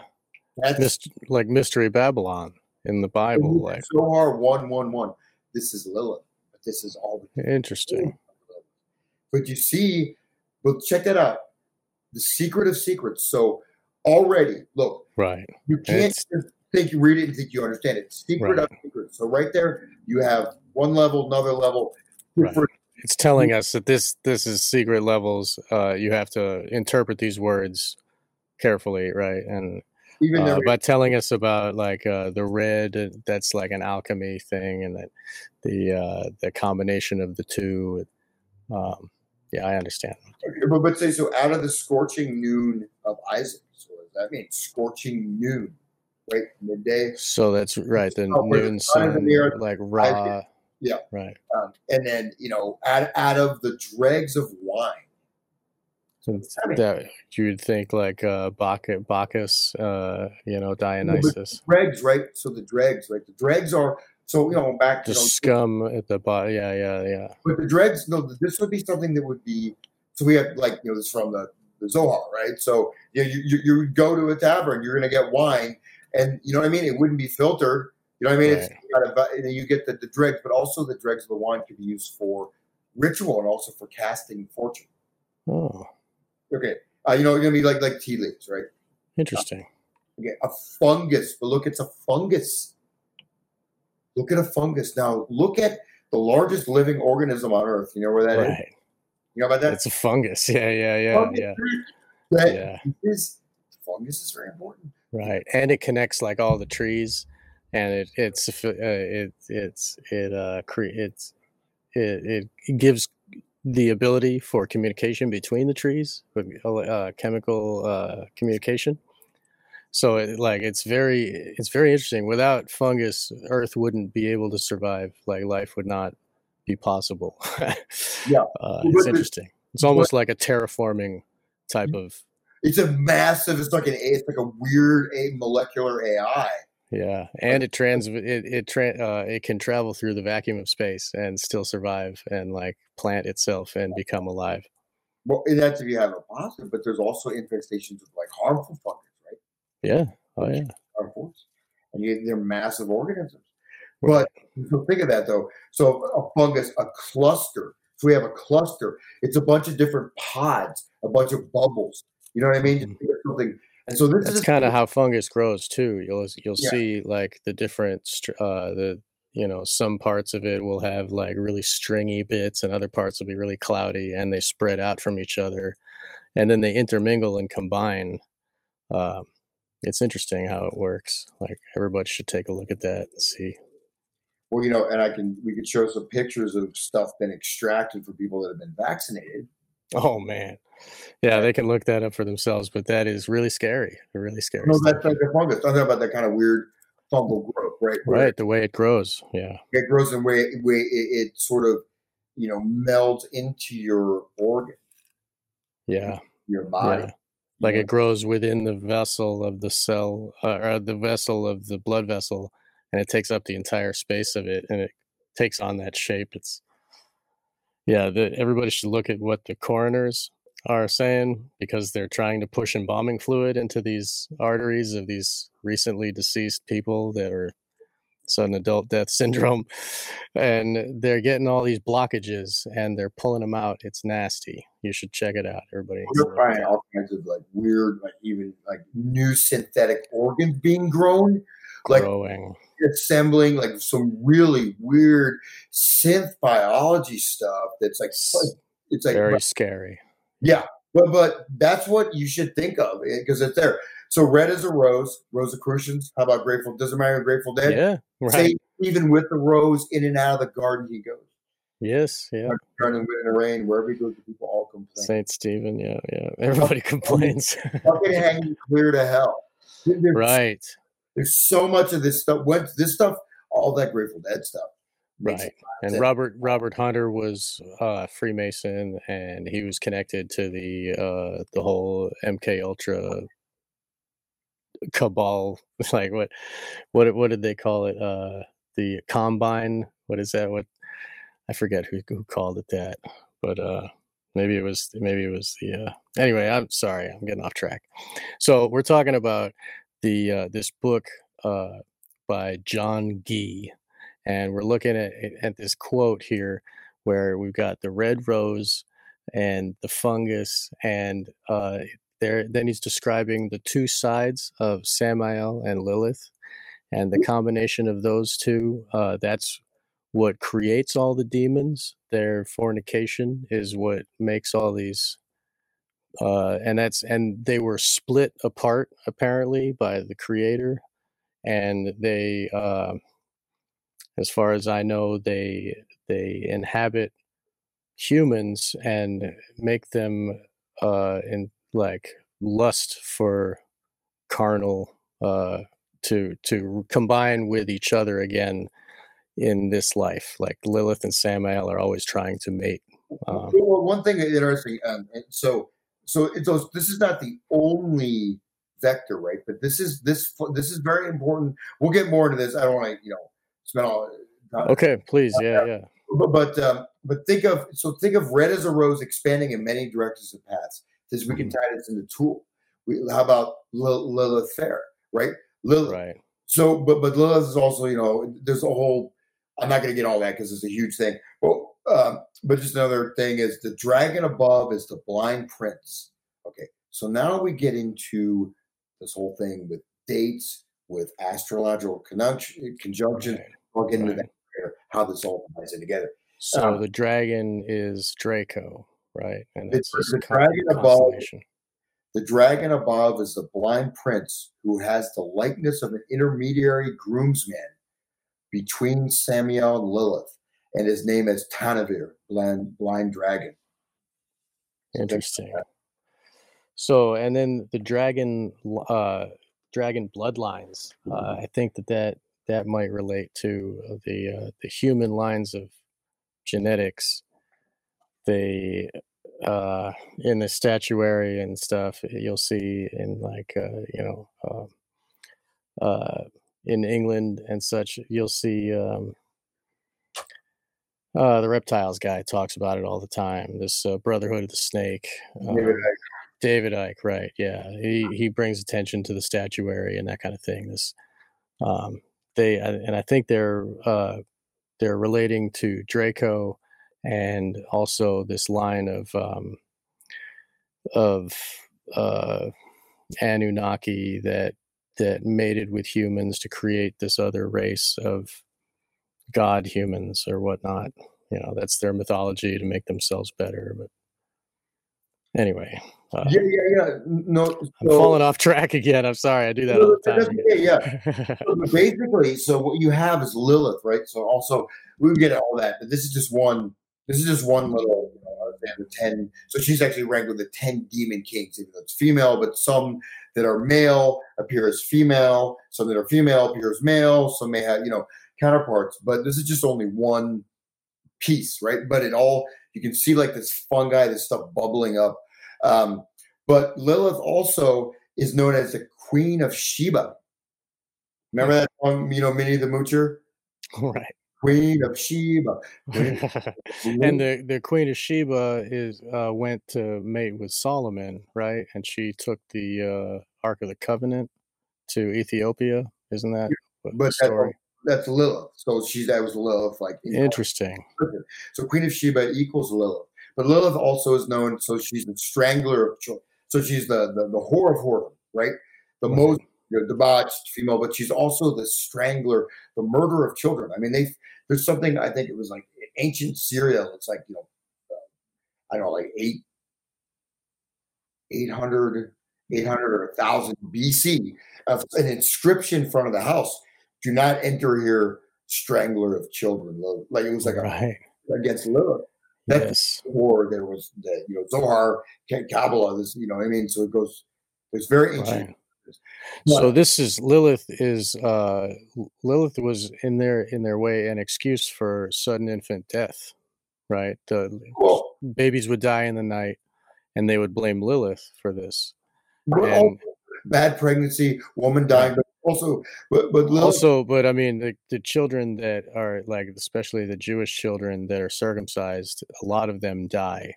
That's
Myst- like Mystery Babylon in the Bible. Like
Zohar 111. This is Lilith, but this is all
interesting.
But you see, well, check that out. The secret of secrets. So already, look,
Right.
You can't think you read it and think you understand it. Secret
Right.
of secrets. So right there, you have one level, another level.
Right. It's telling us that this this is secret levels. Uh, you have to interpret these words carefully, right? And
even
uh, by telling us about like uh, the red, uh, that's like an alchemy thing, and that the uh, the combination of the two. Um, yeah, I understand.
but, but say so out of the scorching noon of Isaac. So what does that mean? Scorching noon, right? Midday.
So that's right. The
Oh, where the
noon
sun the earth,
like raw.
Yeah.
Right.
Um, and then, you know, out, out of the dregs of wine.
So
I mean-
that you would think like uh, Bacchus, Bacchus uh, you know, Dionysus,
Dregs, right? So the dregs, right? The dregs are so you know back
the
you know,
scum at the bottom. Yeah, yeah, yeah.
But the dregs, no, this would be something that would be. So we have like you know this from the, the Zohar, right? So you, know, you you you go to a tavern, you're going to get wine, and you know what I mean. It wouldn't be filtered. You know what I mean? It's kind of, and you get the, the dregs, but also the dregs of the wine could be used for ritual and also for casting fortune.
Oh,
Okay, uh, you know, it's gonna be like like tea leaves, right?
interesting.
Okay, a fungus, but look, it's a fungus. Look at a fungus. Now, look at the largest living organism on Earth. You know where that is?
Right.
You know about that?
It's a fungus. Yeah, yeah, yeah,
Fungus,
yeah,
That
yeah.
is fungus is very important.
Right. And it connects like all the trees, and it it's uh, it it's it uh cre- it's it it gives the ability for communication between the trees uh, chemical uh, communication. So it, like it's very it's very interesting. Without fungus, Earth wouldn't be able to survive. Like life would not be possible.
Yeah.
uh, it's interesting. It's almost like a terraforming type of
It's a massive. It's like an. It's like a weird a molecular AI.
yeah, and it trans it it tra- uh, it can travel through the vacuum of space and still survive and like plant itself and become alive.
Well, that's if you have a positive, but there's also infestations of like harmful fungus?
Yeah. Oh yeah.
Harmful, and you, they're massive organisms. But so think of that though. So a fungus, a cluster. So we have a cluster. It's a bunch of different pods, a bunch of bubbles. You know what I mean? Something. And so this
That's
is
kind of how fungus grows too. You'll you'll
Yeah.
see like the different uh the you know some parts of it will have like really stringy bits and other parts will be really cloudy and they spread out from each other and then they intermingle and combine. Um, it's interesting how it works. Like everybody should take a look at that and see.
well, you know, and I can we could show some pictures of stuff been extracted for people that have been vaccinated.
Oh man, yeah, they can look that up for themselves. But that is really scary. Really scary.
No, that's like the fungus. Talking about that kind of weird fungal growth, right? Where
right. The way it grows. Yeah.
It grows in way way it, it sort of you know melds into your organ,
Yeah.
your body.
Yeah. Like it grows within the vessel of the cell, uh, or the vessel of the blood vessel, and it takes up the entire space of it, and it takes on that shape. It's yeah. The, everybody should look at what the coroners are saying because they're trying to push embalming fluid into these arteries of these recently deceased people that are sudden adult death syndrome, and they're getting all these blockages, and they're pulling them out. It's nasty. You should check it out, everybody.
We're finding all kinds of like weird, like even like new synthetic organs being grown, like
growing.
assembling like some really weird synth biology stuff. That's like it's like
very scary.
yeah, but but that's what you should think of eh, because it's there. So red is a rose, Rosicrucians. How about Grateful? Doesn't matter Grateful Dead.
Yeah, right.
Saint Stephen with the rose in and out of the garden he goes.
yes, yeah.
Garden wind and rain, wherever he goes, the people all complain.
Saint Stephen, yeah, yeah. Everybody complains.
Fucking hanging clear to hell. There's,
right,
there's so much of this stuff. What this stuff, all that Grateful Dead stuff.
right.
a lot of
And
sense.
Robert Robert Hunter was uh, Freemason, and he was connected to the uh, the whole MK Ultra cabal. Like what what what did they call it? Uh, the Combine. What is that? What I forget who who called it that, but uh, maybe it was maybe it was the. Uh, anyway, I'm sorry, I'm getting off track. So we're talking about the uh, this book uh, by John Gee, and we're looking at at this quote here where we've got the red rose and the fungus and uh there then he's describing the two sides of Samael and Lilith and the combination of those two uh that's what creates all the demons. Their fornication is what makes all these uh and that's and they were split apart apparently by the creator and they uh as far as I know, they they inhabit humans and make them uh in like lust for carnal uh to to combine with each other again in this life like lilith and samael are always trying to mate um,
well, one thing interesting. Um, so, so it's those, this is not the only vector, right? But this is this this is very important. We'll get more into this. I don't want to, you know, spend all. time.
okay please yeah yeah
But but, um, but think of so think of red as a rose expanding in many directions and paths. This we can
Mhm.
tie this into tool. We, how about Lil- Lilith Fair, right? Lilith.
right
So, but but Lilith is also, you know, there's a whole. I'm not going to get all that because it's a huge thing. Well, um, but just another thing is the dragon above is the blind prince. Okay, so now we get into this whole thing with dates, with astrological conjunction, conjunction.
right.
We'll get into
right.
that later, how this all ties in together.
so
Um,
the dragon is draco right and
the-
that's this
the dragon above- The dragon above is the blind prince who has the likeness of an intermediary groomsman between Samael and Lilith, and his name is Tanavir, blind, blind dragon.
Interesting. So, and then the dragon, uh, dragon bloodlines. Uh, I think that that that might relate to the uh, the human lines of genetics. They uh, in the statuary and stuff. You'll see in like uh, you know uh, uh, in England and such. You'll see. Um, uh, the reptiles guy talks about it all the time. This uh, Brotherhood of the Snake.
David
um, David Icke, right? Yeah, he he brings attention to the statuary and that kind of thing. This, um, they and and I think they're uh, they're relating to Draco and also this line of um, of uh, Anunnaki that that mated with humans to create this other race of god humans or whatnot. You know, that's their mythology to make themselves better. But anyway, uh,
yeah, yeah, yeah. No,
I'm falling off track again. I'm sorry. I do that all the time.
Okay, yeah. so basically, so what you have is Lilith, right? So also we get all that, but this is just one. This is just one little you know, the ten. So she's actually ranked with the ten demon kings, even though it's female, but some that are male appear as female, some that are female appear as male, some may have you know counterparts. But this is just only one piece, right? But it all you can see like this fungi, this stuff bubbling up. Um, but Lilith also is known as the Queen of Sheba. Remember that song, you know, Minnie the Moocher?
Right.
Queen of Sheba. Queen
and the, the Queen of Sheba is uh, went to mate with Solomon, right? And she took the uh, Ark of the Covenant to Ethiopia. Isn't that
but the story? That's, that's Lilith. So she's that was Lilith, like
interesting.
Know. So Queen of Sheba equals Lilith, but Lilith also is known. So she's the strangler of children. So she's the the, the whore of whoredom, right? The right. most you know, debauched female, but she's also the strangler, the murderer of children. I mean, they there's something I think it was like ancient Syria. It's like you know, uh, I don't know, like eight, 800, 800 or 1000 BC, of an inscription in front of the house. Do not enter here, strangler of children. Like it was like right. a, against Lilith. That's yes. or there was the, you know Zohar, Kabbalah. This you know I mean. So it goes. It's very ancient. Right
so this is Lilith is uh Lilith was in their in their way an excuse for sudden infant death, right? The
well,
babies would die in the night, and they would blame Lilith for this.
And, bad pregnancy, woman dying, but also, but, but Lilith,
also, but I mean, the, the children that are like, especially the Jewish children that are circumcised, a lot of them die.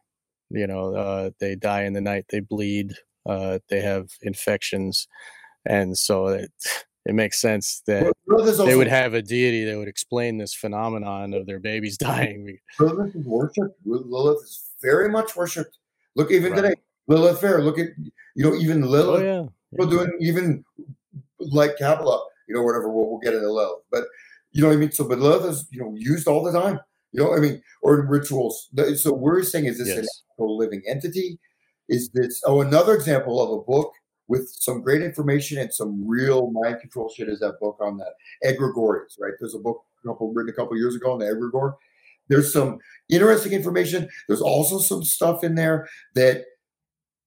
You know, uh, they die in the night. They bleed uh, they have infections, and so it it makes sense that well, they would have a deity that would explain this phenomenon of their babies dying.
Lilith is worshipped. Lilith is very much worshipped. Look, even right. today, Lilith Fair. Look at you know even Lilith. Oh, yeah. People doing even like Kabbalah. You know whatever. We'll, we'll get into Lilith, but you know what I mean. So, but Lilith is you know used all the time. You know, I mean, or in rituals. So we're saying is this yes. an actual living entity? Is this oh another example of a book with some great information and some real mind control shit is that book on that egregores right? There's a book a couple written a couple years ago on the egregore there's some interesting information. There's also some stuff in there that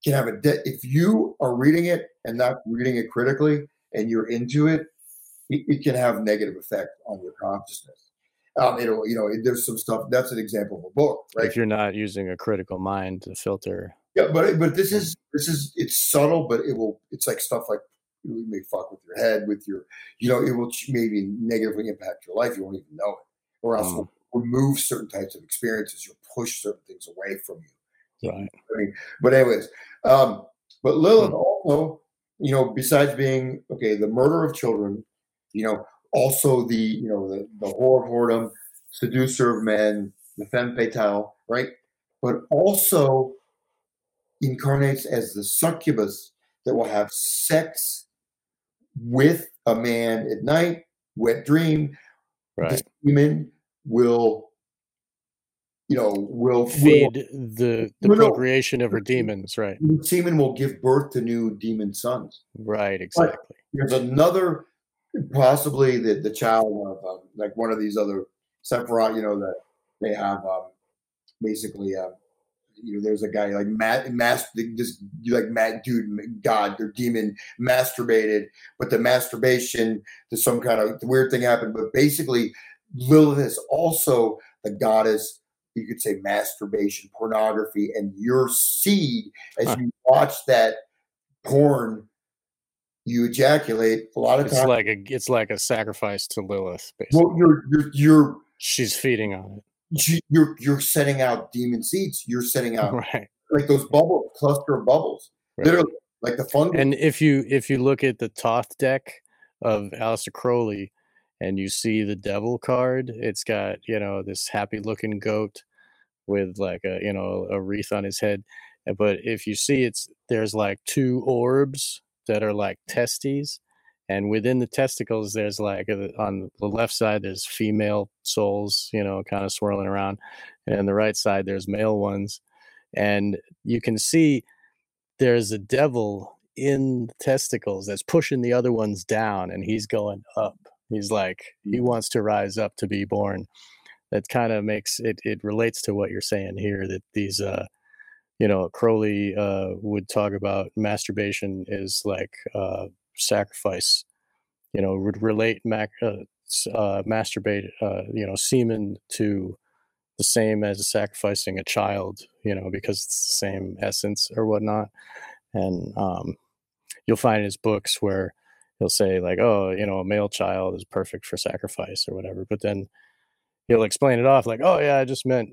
can have a de- if you are reading it and not reading it critically and you're into it it, it can have negative effect on your consciousness. Um, it'll you know there's some stuff that's an example of a book right?
If you're not using a critical mind to filter
yeah, but but this is this is it's subtle, but it will. It's like stuff like it may fuck with your head, with your, you know, it will maybe negatively impact your life. You won't even know it, or else mm. remove certain types of experiences. You'll push certain things away from
you. Right.
I mean, but anyways, um, but Lilith mm. also, you know, besides being okay, the murder of children, you know, also the you know the the whore of whoredom, seducer of men, the femme fatale, right? But also incarnates as the succubus that will have sex with a man at night, wet dream.
Right. The
demon will, you know, will
feed will, the the procreation of her demons. Right.
The semen will give birth to new demon sons.
Right. Exactly. But
there's another, possibly the the child of um, like one of these other Sephiroth. You know that they have um, basically. Uh, you know, there's a guy like Matt, Mass, this like Matt, dude, God, their demon masturbated, but the masturbation, there's some kind of weird thing happened. But basically, Lilith is also the goddess. You could say masturbation, pornography, and your seed as huh. you watch that porn you ejaculate a lot of
it's
times.
like a it's like a sacrifice to Lilith. Basically.
Well, you're you're you're
she's feeding on it
you're you're setting out demon seeds. You're setting out
right.
like those bubbles, cluster of bubbles, right. literally like the fungus.
And if you if you look at the Thoth deck of Aleister Crowley, and you see the Devil card, it's got you know this happy looking goat with like a you know a wreath on his head. But if you see it's there's like two orbs that are like testes, and within the testicles, there's like a, on the left side there's female souls, you know, kind of swirling around, and the right side there's male ones, and you can see there's a devil in the testicles that's pushing the other ones down, and he's going up. He's like he wants to rise up to be born. That kind of makes it. It relates to what you're saying here that these. uh you know, Crowley uh, would talk about masturbation is like uh, sacrifice. You know, would relate mac- uh, uh, masturbate, uh, you know, semen to the same as sacrificing a child. You know, because it's the same essence or whatnot. And um, you'll find his books where he'll say like, "Oh, you know, a male child is perfect for sacrifice or whatever," but then he'll explain it off like, "Oh yeah, I just meant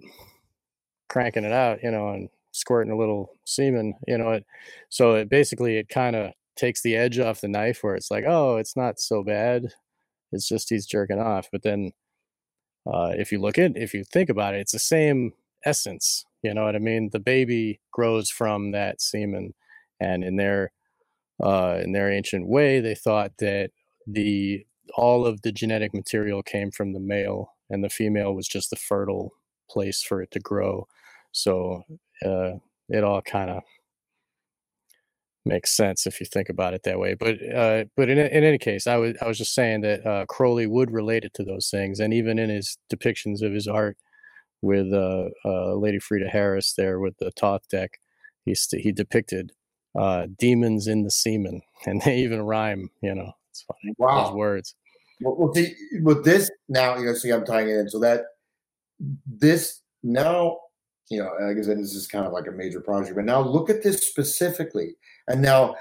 cranking it out," you know, and squirting a little semen, you know. It, so it basically it kind of takes the edge off the knife where it's like, oh, it's not so bad. It's just he's jerking off. But then uh, if you look at if you think about it, it's the same essence. You know what I mean? The baby grows from that semen, and in their uh, in their ancient way, they thought that the all of the genetic material came from the male, and the female was just the fertile place for it to grow. So uh, it all kind of makes sense if you think about it that way. But uh, but in in any case, I was I was just saying that uh, Crowley would relate it to those things, and even in his depictions of his art with uh, uh, Lady Frida Harris there with the Thoth deck, he st- he depicted uh, demons in the semen, and they even rhyme. You know, it's funny.
Wow.
Those words.
Well, well, see, with this now, you know, see, I'm tying it in. So that this now, you know, like I said, this is kind of like a major project. But now look at this specifically. And now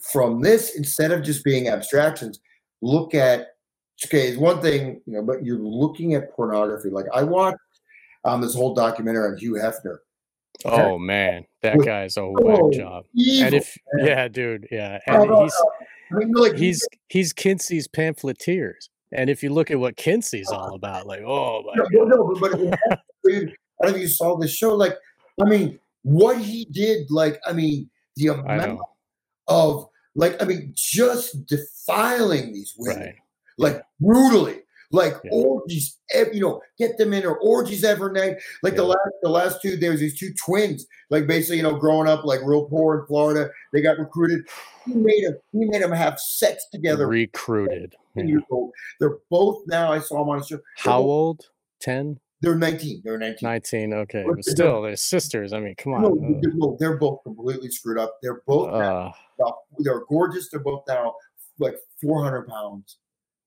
from this, instead of just being abstractions, look at, okay, it's one thing, you know, but you're looking at pornography. Like I watched um, this whole documentary on Hugh Hefner.
Oh man, that
With-
guy's a
Oh,
whack job.
evil,
And if
man.
yeah, dude, yeah, and he's
I mean, like
he's he's Kinsey's pamphleteers. And if you look at what Kinsey's all about, like, oh my
no,
god,
no, but, but I don't know if you saw the show. Like, I mean, what he did, like, I mean, the amount of, like, I mean, just defiling these women,
right?
like brutally, like
Yeah.
orgies, you know, get them in or orgies every night. Like the last, the last two, there's these two twins, like basically, you know, growing up like real poor in Florida. They got recruited. He made them, he made them have sex together.
Recruited.
10
yeah.
They're both now. I saw them on a show.
How
both-
old? 10,
They're 19. They're 19.
19? Okay, but still, they're sisters. I mean, come
No,
on.
they're, no, they're both completely screwed up. They're both
Uh,
now- they're gorgeous. They're both now like 400 pounds.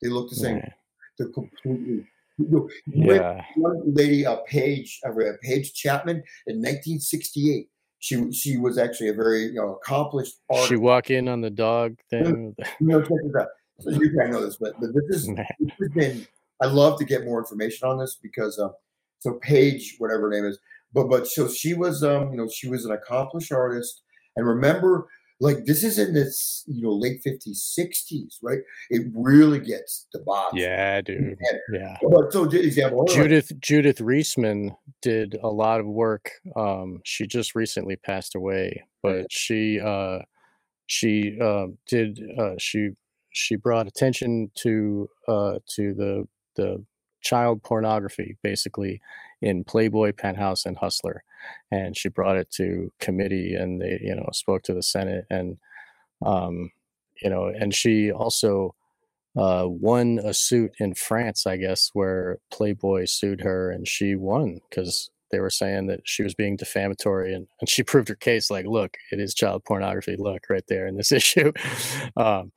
They look the same.
man,
They're completely. no, you
yeah,
One lady, a Paige, uh, Paige Chapman, in 1968. She she was actually a very you know accomplished artist.
she walk in on the dog thing.
you know, check this out. So you probably know this, but, but this is this has been I love to get more information on this because um so Paige, whatever her name is, but but so she was um you know she was an accomplished artist and remember like this is in this you know late 50s 60s right it really gets the bottom
yeah, dude. Yeah.
but so example hold on.
Judith Judith Reisman did a lot of work. Um, she just recently passed away, but she uh, she uh, did uh, she she brought attention to uh, to the the child pornography basically in Playboy, Penthouse, and Hustler, and she brought it to committee, and they you know spoke to the Senate, and um, you know, and she also uh, won a suit in France, I guess, where Playboy sued her and she won because they were saying that she was being defamatory and, and she proved her case like, look, it is child pornography. Look right there in this issue. um,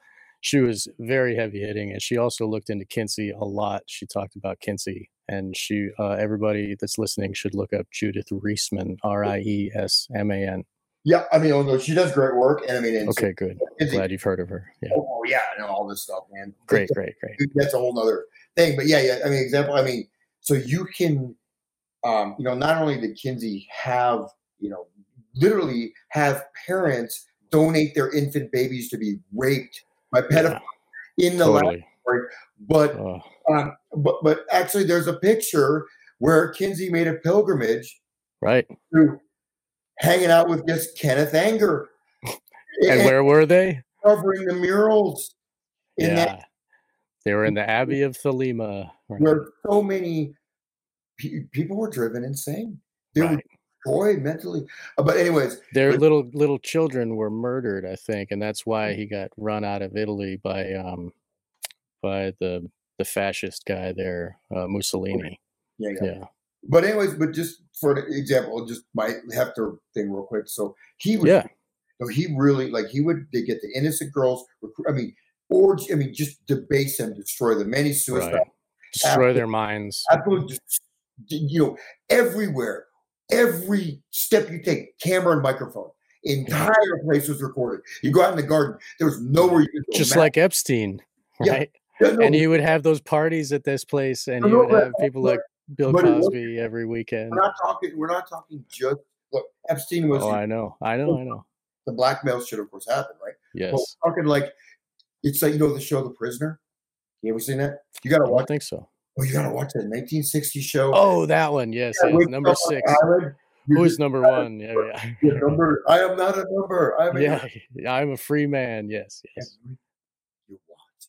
she was very heavy hitting and she also looked into Kinsey a lot. She talked about Kinsey and she, uh, everybody that's listening should look up Judith Reisman, R I E S M A N.
yeah i mean oh, no, she does great work and i mean
Okay, good.
the-
Glad you've heard of her. Yeah.
oh yeah and all this stuff man
Great, great, great.
that's a whole nother thing. But yeah, yeah. I mean, example. I mean, so you can, um, you know, not only did Kinsey have, you know, literally have parents donate their infant babies to be raped by pedophile
Yeah,
in the
totally.
laboratory, but
Oh,
um, but but actually, there's a picture where Kinsey made a pilgrimage
right.
to hanging out with just Kenneth Anger.
And where were they?
covering the murals in
yeah.
that
They were in the Abbey of Thelema. right,
where so many pe- people were driven insane. They were
right.
Destroyed mentally. Uh, But anyways,
Their
but-
little little children were murdered, I think, and that's why he got run out of Italy by um by the the fascist guy there, uh, Mussolini.
yeah, yeah.
Yeah.
But anyways, but just for an example, just my Hefner thing real quick. So he was,
Yeah.
so he really like he would they get the innocent girls. recruit- I mean, or I mean, just debase them, destroy them. Many suicides.
Right. Destroy their minds.
absolutely you know everywhere every step you take camera and microphone entire place was recorded you go out in the garden there was nowhere you could go
Just like Epstein, right?
Yeah, no,
And you would have those parties at this place, and
I
he
know,
would
but-
have people like Bill
but
Cosby every weekend.
we're not talking we're not talking just look epstein was
Oh, I know, I know, I know.
the blackmail should of course happen right but
Yes,
we're talking like it's like you know the show the prisoner you ever seen that you gotta
don't
watch
think so.
Oh you gotta watch that 1960 show
Oh, that one. Yes,
Yeah,
yes. Number six.
island,
Who is number one? Yeah, yeah.
number i am not a number i'm a
Yeah, yeah, I'm a free man. Yes, yes.
you watch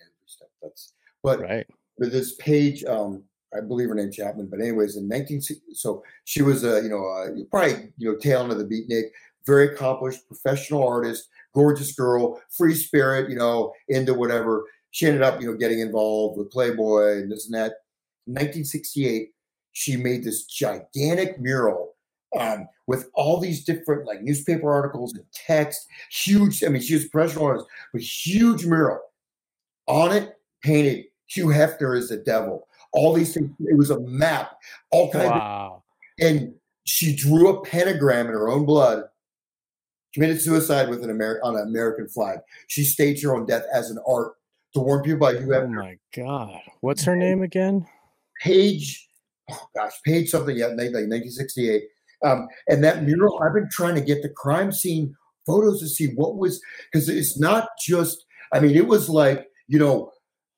everywhere, every step. That's but
Right.
but this Paige, um, I believe her name Chapman. But anyways, in 19, so she was a you know uh, probably you know tail end of the beatnik, very accomplished professional artist, gorgeous girl, free spirit, you know, into whatever. She ended up you know getting involved with Playboy and this and that. In 1968, she made this gigantic mural um, with all these different like newspaper articles and text, huge. I mean, she was a professional artist, but huge mural. On it, painted Hugh Hefner is the devil. All these things. It was a map, all kinds. Of,
Wow.
and she drew a pentagram in her own blood. Committed suicide with an Amer- on an American flag. She staged her own death as an art to warn people about Hugh
Oh
Hefner.
my God. What's her name again?
Paige, oh gosh, Paige something, yeah, like 1968. Um, and that mural, I've been trying to get the crime scene photos to see what was, because it's not just, I mean, it was like, you know,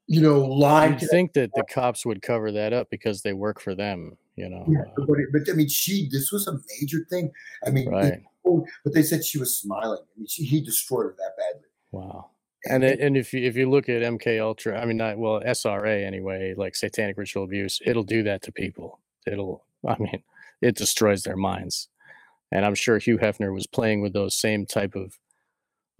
you know, line
You'd think that the cops would cover that up because they work for them, you know.
yeah,
uh,
but, but I mean, she, this was a major thing. I mean,
Right.
oh, but they said she was smiling. I mean, she, he destroyed her that badly.
Wow. And it, and if you if you look at MK Ultra, I mean not well SRA anyway, like satanic ritual abuse, it'll do that to people. It'll I mean, it destroys their minds. And I'm sure Hugh Hefner was playing with those same type of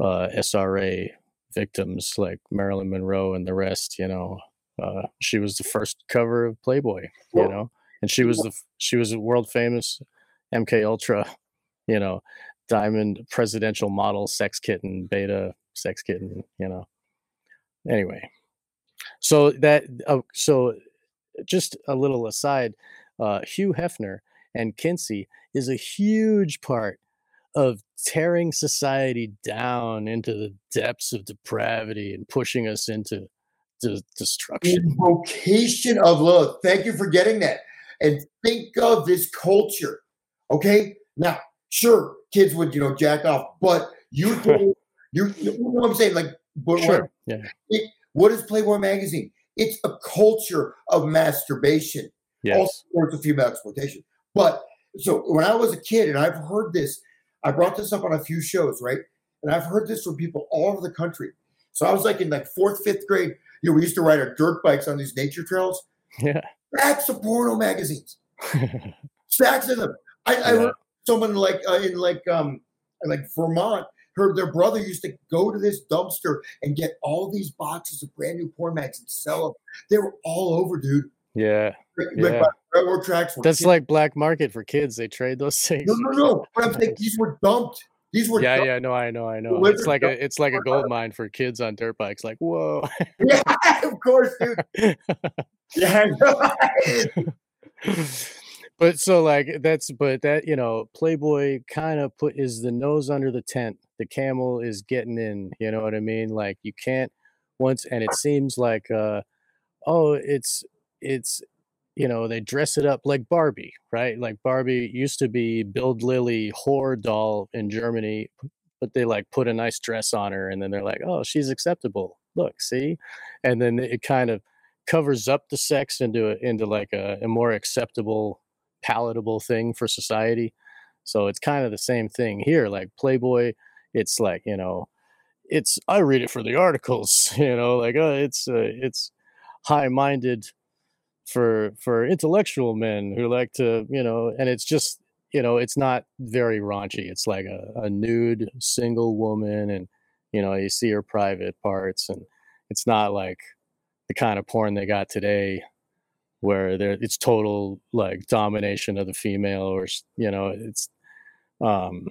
uh, SRA victims like Marilyn Monroe and the rest, you know. Uh, she was the first cover of Playboy, you know. And she was the she was a world famous MK Ultra, you know, diamond presidential model sex kitten beta sex kitten you know anyway so that uh, so just a little aside uh hugh hefner and kinsey is a huge part of tearing society down into the depths of depravity and pushing us into de- destruction
Invocation of love. Thank you for getting that. And think of this culture. Okay. Now, sure, kids would, you know, jack off, but you you, you know what I'm saying? Like, but what,
sure yeah
what is Playboy magazine? It's a culture of masturbation, all
yes
sorts of female exploitation. But so when I was a kid, and I've heard this, I brought this up on a few shows, right? And I've heard this from people all over the country. So I was like in like fourth, fifth grade. You know, we used to ride our dirt bikes on these nature trails.
yeah
Stacks of porno magazines, stacks of them. I, I heard someone like uh, in like um like Vermont heard their brother used to go to this dumpster and get all these boxes of brand new porn mags and sell them. They were all over, dude.
yeah Yeah.
railroad tracks.
that's
kids-
like black market for kids they trade those things
no, no, no. But I'm saying these were dumped. These were
yeah
dumped.
yeah no i know i know it's like a it's like a gold mine for kids on dirt bikes like whoa
Yeah, of course, dude. Yeah,
but so like that's but that you know playboy kind of put is the nose under the tent. The camel is getting in you know what i mean? Like you can't once and it seems like uh oh it's it's you know they dress it up like barbie right? Like barbie used to be Bild Lilli whore doll in germany but they like put a nice dress on her and then they're like oh she's acceptable. Look see? And then it kind of covers up the sex into a, into like a, a more acceptable palatable thing for society so it's kind of the same thing here like playboy it's like you know it's I read it for the articles, you know, like uh, it's uh, it's high minded for for intellectual men who like to you know, and it's just you know it's not very raunchy. It's like a, a nude single woman, and you know you see her private parts, and it's not like the kind of porn they got today where there it's total like domination of the female or you know it's um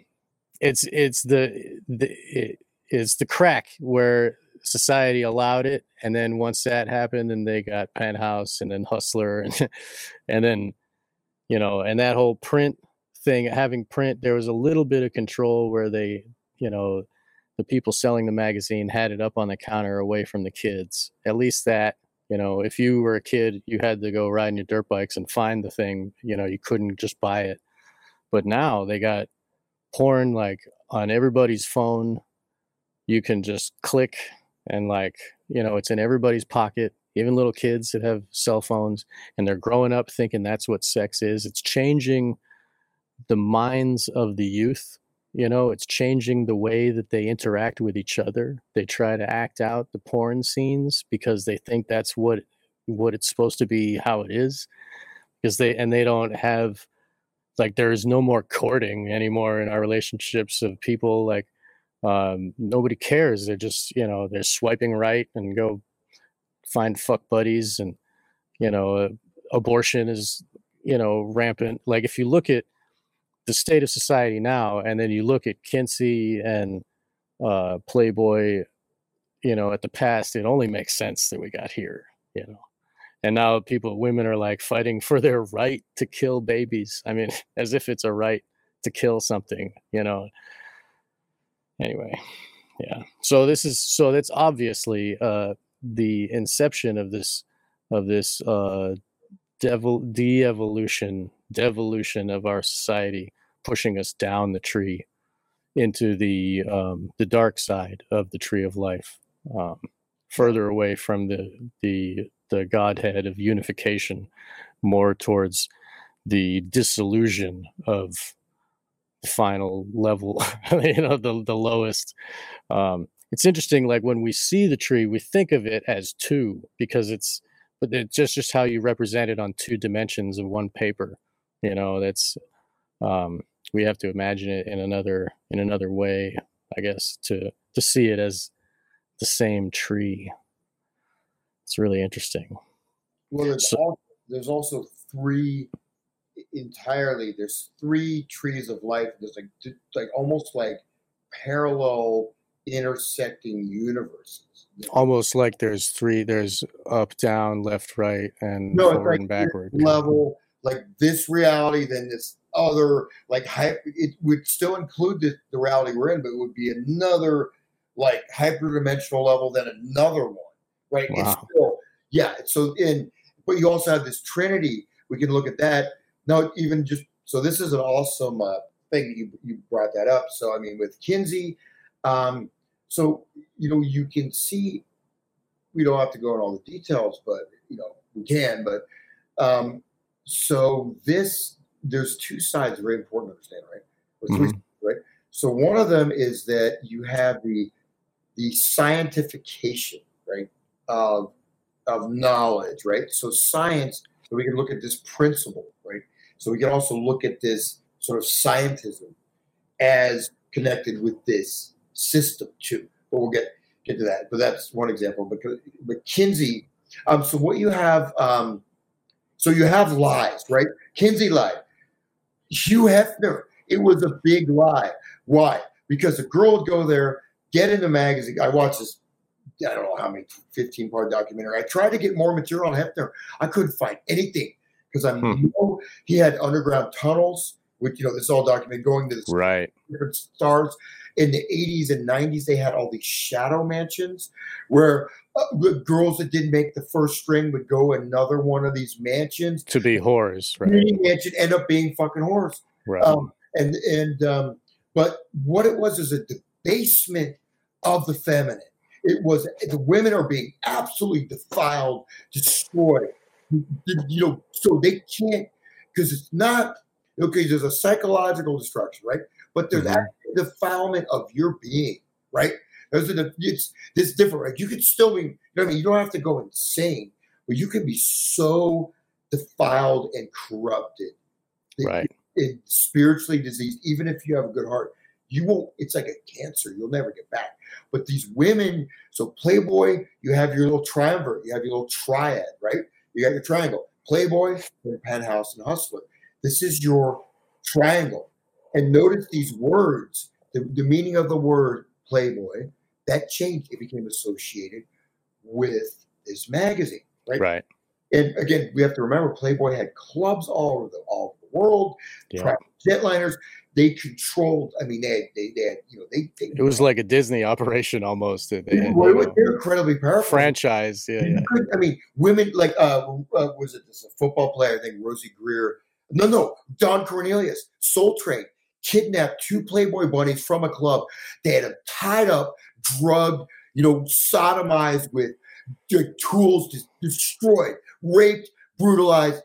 it's it's the, the it, it's the crack where society allowed it and then once that happened and they got penthouse and then hustler and and then you know and that whole print thing having print there was a little bit of control where they you know the people selling the magazine had it up on the counter away from the kids. At least that you know if you were a kid you had to go riding your dirt bikes and find the thing you know you couldn't just buy it. But now they got porn like on everybody's phone. You can just click and like you know it's in everybody's pocket even little kids that have cell phones and they're growing up thinking that's what sex is. It's changing the minds of the youth you know it's changing the way that they interact with each other they try to act out the porn scenes because they think that's what what it's supposed to be how it is because they and they don't have like there's no more courting anymore in our relationships of people like um, nobody cares. They're just, you know, they're swiping right and go find fuck buddies. And, you know, uh, abortion is, you know, rampant. Like if you look at the state of society now, and then you look at Kinsey and uh, Playboy, you know, at the past, it only makes sense that we got here, you know. And now people, women are like fighting for their right to kill babies. I mean, as if it's a right to kill something, you know anyway yeah so this is so that's obviously uh the inception of this of this uh devil de-evolution devolution of our society pushing us down the tree into the um the dark side of the tree of life um further away from the the the godhead of unification more towards the disillusion of the final level, you know, the the lowest. Um, it's interesting, like when we see the tree, we think of it as two because it's, but it's just just how you represent it on two dimensions of one paper. You know, that's um, we have to imagine it in another in another way, I guess, to to see it as the same tree. It's really interesting.
Well, there's, so, also, there's also three entirely. There's three trees of life. There's like like almost like parallel intersecting universes.
Almost like there's three. There's up, down, left, right, and no, forward like and backward.
Level like this reality, then this other like it would still include the, the reality we're in, but it would be another like hyperdimensional level, than another one. Right? Wow. It's still yeah. So in but you also have this trinity. We can look at that no, even just so this is an awesome uh, thing you you brought that up. So I mean, with Kinsey, um, so you know you can see. We don't have to go in all the details, but you know we can. But um, so this there's two sides very important to understand, right? 3 mm-hmm. right? So one of them is that you have the the scientification, right, of of knowledge, right? So science, so we can look at this principle, right? So we can also look at this sort of scientism as connected with this system too. But we'll get get to that. But that's one example. But but Kinsey, um, so what you have, um, so you have lies, right? Kinsey lied. Hugh Hefner, it was a big lie. Why? Because the girl would go there, get in the magazine. I watched this I don't know how many 15 part documentary. I tried to get more material on Hefner. I couldn't find anything because I hmm. know he had underground tunnels, which you know this is all documented going to the
right
different stars. In the 80s and 90s, they had all these shadow mansions where uh, girls that didn't make the first string would go another one of these mansions
to be whores, right?
Mansion end up being fucking whores, right? Um, and and um, but what it was is a debasement of the feminine. It was the women are being absolutely defiled, destroyed you know, so they can't because it's not okay. There's a psychological destruction, right? But there's mm-hmm. actually defilement of your being, right? Those are the it's it's different. Right? You could still be, you know I mean? You don't have to go insane, but you can be so defiled and corrupted,
Right.
you- and spiritually diseased. Even if you have a good heart, you won't. It's like a cancer. You'll never get back. But these women, so Playboy, you have your little triumvirate, you have your little triad, right? You got your triangle, Playboy, Penthouse, and Hustler. This is your triangle. And notice these words, the, the meaning of the word Playboy, that changed. It became associated with this magazine, right?
Right.
And again, we have to remember Playboy had clubs all over the all over the world,
Yeah.
jetliners. They controlled. I mean, they had, they, they had you know they, they
It was like a Disney operation almost. They had,
Well,
you
it was-
know,
they're incredibly powerful.
franchise. Yeah, yeah.
I mean, women like uh, uh was it this a football player? I think Rosey Grier. No, no, Don Cornelius, Soul Train, kidnapped two Playboy bunnies from a club. They had them tied up, drugged, you know, sodomized with the tools, just destroyed, raped, brutalized,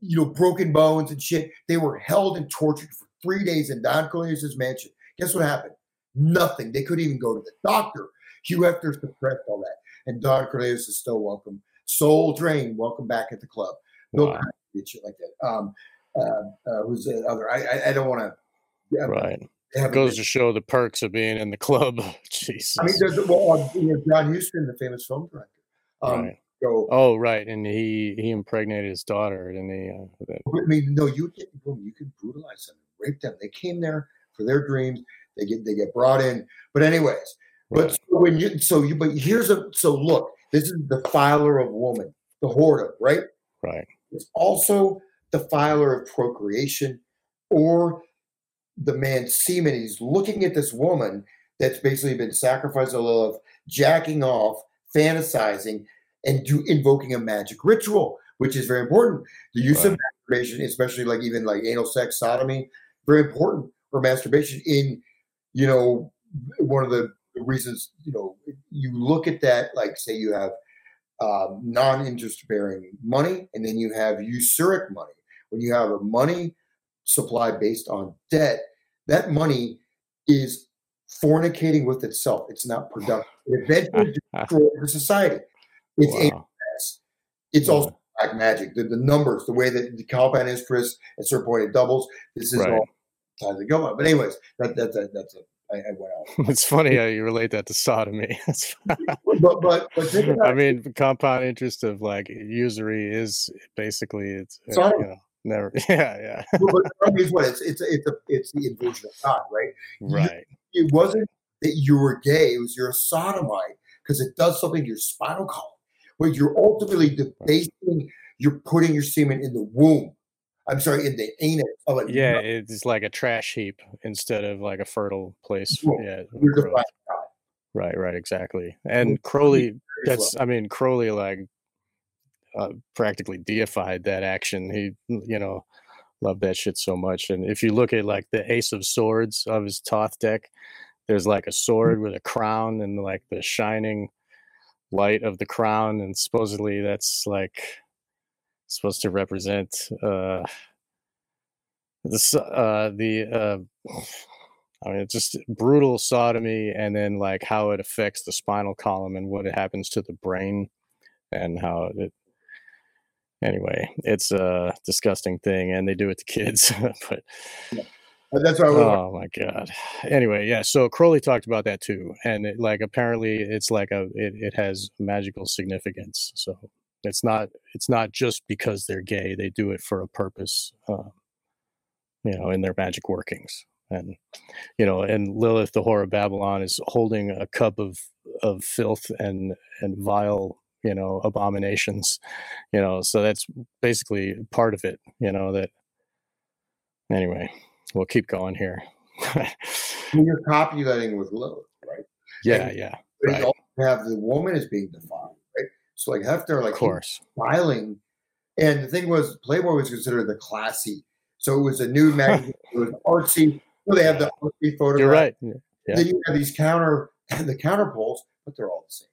you know, broken bones and shit. They were held and tortured for three days in Don Cornelius's mansion. Guess what happened? Nothing. They couldn't even go to the doctor. Hugh Hefner suppressed all that. And Don Cornelius is still welcome. Soul Train, welcome back at the club. Bill
Wow.
Shit like that. Um, uh, uh, who's the other? I I, I don't want to.
Right. It goes to show the perks of being in the club. Jesus.
I mean, there's well, uh, you know, John Huston, the famous film director. Um,
right.
So,
Oh, right. And he he impregnated his daughter, and he uh,
I mean, no, you boom, you can brutalize them, rape them. They came there for their dreams. They get they get brought in. But anyways, but so when you so you but here's a so look, this is the filer of woman, the hoarder, right?
right.
It's also the filer of procreation or the man's semen. He's looking at this woman that's basically been sacrificed a to love, jacking off, fantasizing, and do invoking a magic ritual, which is very important. The use of
Right.
masturbation, especially like even like anal sex, sodomy, very important for masturbation. In you know, one of the reasons you know you look at that, like say you have um, non-interest bearing money, and then you have usuric money. When you have a money supply based on debt, that money is fornicating with itself. It's not productive. It eventually destroys the society. It's
Wow.
It's
Yeah.
also black magic. The, the numbers, the way that the compound interest at certain point it doubles. This is
Right.
all time to go on. But anyways, that, that's a, that's a I, I went out.
It's funny how you relate that to sodomy.
But but but
I mean, compound interest of like usury is basically it's you know never. Yeah, yeah.
but the problem is what it's it's it's a, it's the inversion of God, right?
Right.
It wasn't that you were gay; it was you're a sodomite because it does something to your spinal column. Where you're ultimately debasing, you're putting your semen in the womb. I'm sorry, in the anus of a
Yeah, it's like a trash heap instead of like a fertile place.
Well,
Yeah.
You're
growth.
defying God.
Right, right, exactly. And Crowley, that's. I mean, Crowley like uh, practically deified that action. He, you know, loved that shit so much. And if you look at like the Ace of Swords of his Thoth deck, there's like a sword with a crown and like the shining light of the crown, and supposedly that's like supposed to represent uh the uh the uh I mean, it's just brutal sodomy, and then like how it affects the spinal column and what happens to the brain, and how it. Anyway, it's a disgusting thing, and they do it to kids. but
And That's was
oh my god. Anyway, yeah. So Crowley talked about that too, and it, like apparently it's like a it, it has magical significance. So it's not it's not just because they're gay; they do it for a purpose. Uh, you know, in their magic workings and you know and lilith the whore of babylon is holding a cup of of filth and and vile you know abominations you know so that's basically part of it you know that anyway we'll keep going here
you're copulating with Lilith, right?
yeah yeah
But
Right.
have the woman is being defined, right? So like Hefner, like
of course
filing, and the thing was, Playboy was considered the classy. So it was a new magazine. it was artsy. So they have the artsy photograph.
you're right yeah, yeah.
Then you have these counter the counterpoles, but they're all the same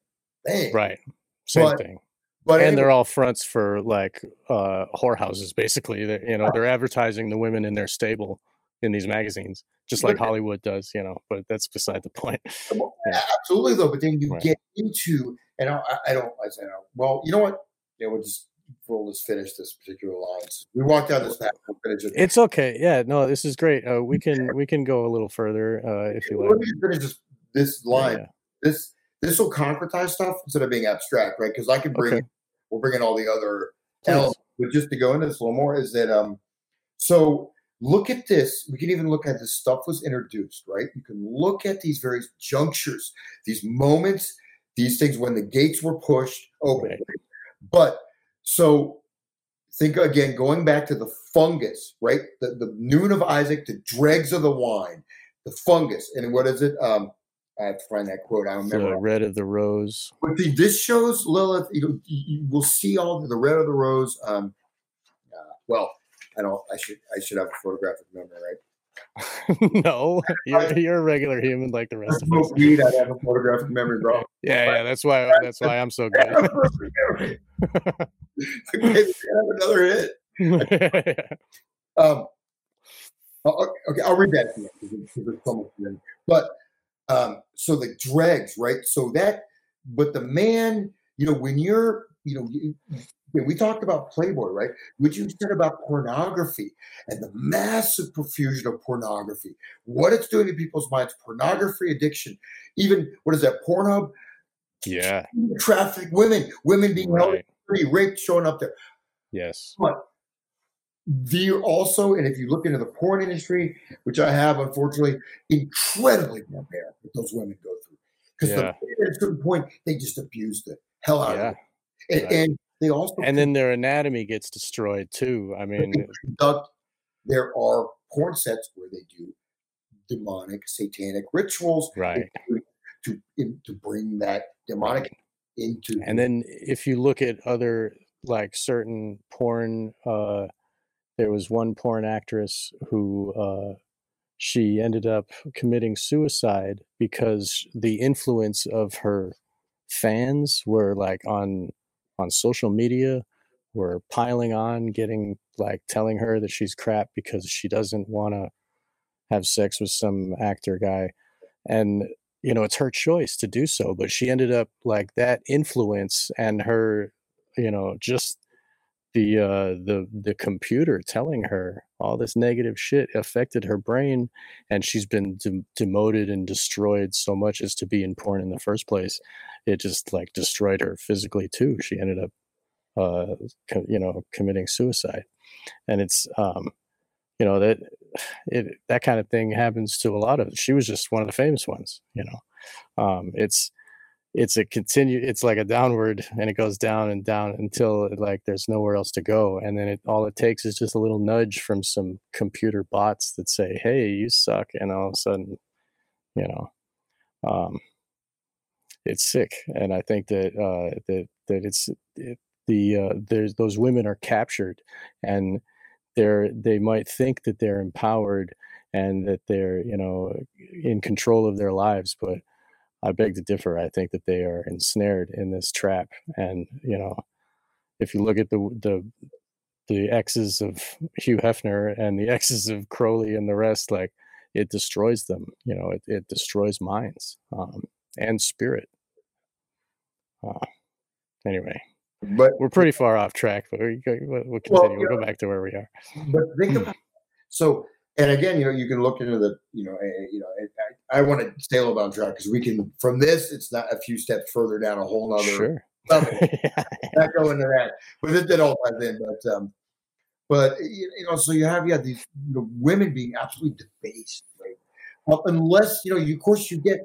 thing.
right same
But
thing
But
and
anyway,
they're all fronts for like uh whorehouses basically they you know they're advertising the women in their stable in these magazines, just like Hollywood does, you know. But that's beside the point.
Yeah. Absolutely, though. But then you
Right.
get into, and I, I don't, I say, no, well, you know what? Yeah, we'll just we'll just finish this particular lines. We walked down this path. We'll finish it.
It's okay. Yeah, no, this is great. Uh, we can we can go a little further uh, if you
Let
like.
me finish this this line.
yeah.
This this will concretize stuff instead of being abstract, right? Because I can bring,
Okay.
we'll bring in all the other elements. But just to go into this a little more, is that um, so look at this. We can even look at this stuff was introduced, right? You can look at these various junctures, these moments, these things when the gates were pushed open.
Right.
But so think again, going back to the fungus, right? The the noon of Isaac, the dregs of the wine, the fungus, and what is it? Um, I have to find that quote. I don't remember.
The red of the rose.
But see, this shows Lilith. You know, you, you will see all the, the red of the rose. Um, uh, well, I don't. I should. I should have a photographic memory, right?
no, you're, you're a regular human like the rest
I
of us.
smoke weed, I'd have a photographic memory, bro.
Yeah, yeah. That's why that's why I'm so good.
a perfect memory. Have another hit. Um, oh, okay, I'll read that to you because it's- so much. But um, so the dregs, right? So that, but the man, you know, when you're, you know, you, we talked about Playboy, right? What you said about pornography and the massive profusion of pornography, what it's doing to people's minds, pornography addiction, even what is that, Pornhub,
yeah,
traffic, women, women being held,
right.
raped, showing up there.
Yes.
But the also, and if you look into the porn industry, which I have unfortunately, incredibly barbaric what those women go through. Because
Yeah.
at a certain point, they just abuse the hell out
Yeah.
of it. And, and they also
And then their anatomy gets destroyed too. I mean,
conduct, there are porn sets where they do demonic, satanic rituals
right.
to, in- to bring that demonic into
And then if you look at other like certain porn, uh, there was one porn actress who uh, she ended up committing suicide because the influence of her fans were like on on social media were piling on getting like telling her that she's crap because she doesn't want to have sex with some actor guy. And you know it's her choice to do so but she ended up like that influence and her you know just the uh the the computer telling her all this negative shit affected her brain and she's been de- demoted and destroyed so much as to be in porn in the first place it just like destroyed her physically too. She ended up uh co- you know committing suicide. And it's um you know that it that kind of thing happens to a lot of she was just one of the famous ones you know? Um it's it's a continue it's like a downward and it goes down and down until like there's nowhere else to go and then it all it takes is just a little nudge from some computer bots that say hey you suck and all of a sudden you know um it's sick and i think that uh that that it's it, the uh there's those women are captured and they're they might think that they're empowered and that they're you know in control of their lives but i beg to differ i think that they are ensnared in this trap and you know if you look at the the the exes of hugh hefner and the exes of crowley and the rest like it destroys them you know it, it destroys minds um, and spirit. Uh, anyway
but
we're pretty far off track but we, go- we'll we'll
Well,
continue we'll go back to where we are.
But think about so and again you know you can look into the you know eh, you know I, I want to stay a little bit on track because we can from this it's not a few steps further down a whole nother
sure.
level.
yeah,
not go into that. But it, it all ties in but um but you you know so you have you have these you know, women being absolutely debased right? Well, unless you know you of course you get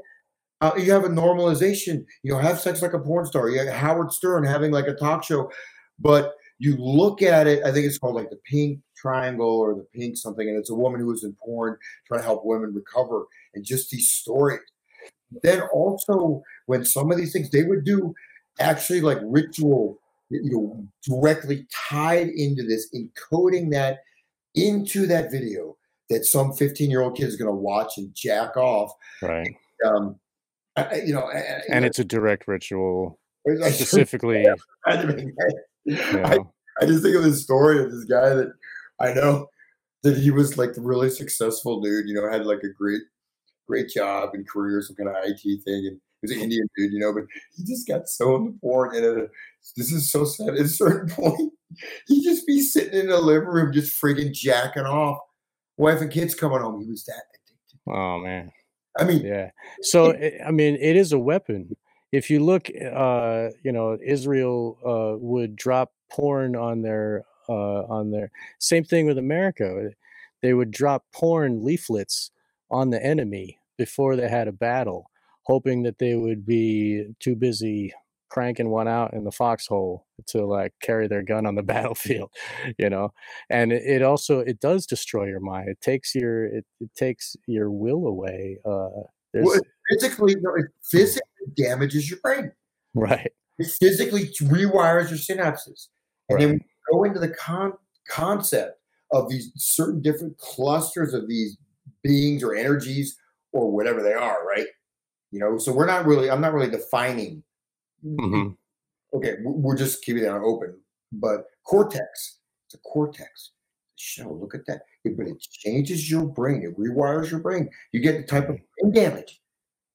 uh, you have a normalization. You know have sex like a porn star. You have howard stern having like a talk show. But you look at it i think it's called like the pink triangle or the pink something and it's a woman who was in porn trying to help women recover and just these stories. Then also when some of these things they would do actually like ritual you know directly tied into this encoding that into that video that some 15 year old kid is going to watch and jack off.
Right.
Um I, I- you know and,
and it's a direct ritual specifically
I,
you
I,
know,
I just think of this story of this guy that I know that he was like the really successful dude. You know, had like a great great job and career, some kind of IT thing, and he was an Indian dude. You know, but he just got so into porn, and uh, this is so sad. At a certain point, he'd just be sitting in the living room, just freaking jacking off. Wife and kids coming home. He was that addicted.
Oh man.
I mean,
Yeah. So I I mean, it is a weapon. If you look, uh, you know, Israel uh, would drop porn on their uh, on there. Same thing with America. They would drop porn leaflets on the enemy before they had a battle, hoping that they would be too busy cranking one out in the foxhole to like carry their gun on the battlefield you know and it, it also it does destroy your mind it takes your it, it takes your will away uh
well, it physically, no, it physically damages your brain.
right
It physically rewires your synapses. And
right
we go into the con- concept of these certain different clusters of these beings or energies or whatever they are, right? You know, so we're not really, I'm not really defining.
Mhm.
Okay, we- we're just keeping that open. But cortex, it's a cortex. Show, look at that. It, but it changes your brain. It rewires your brain. You get the type of brain damage.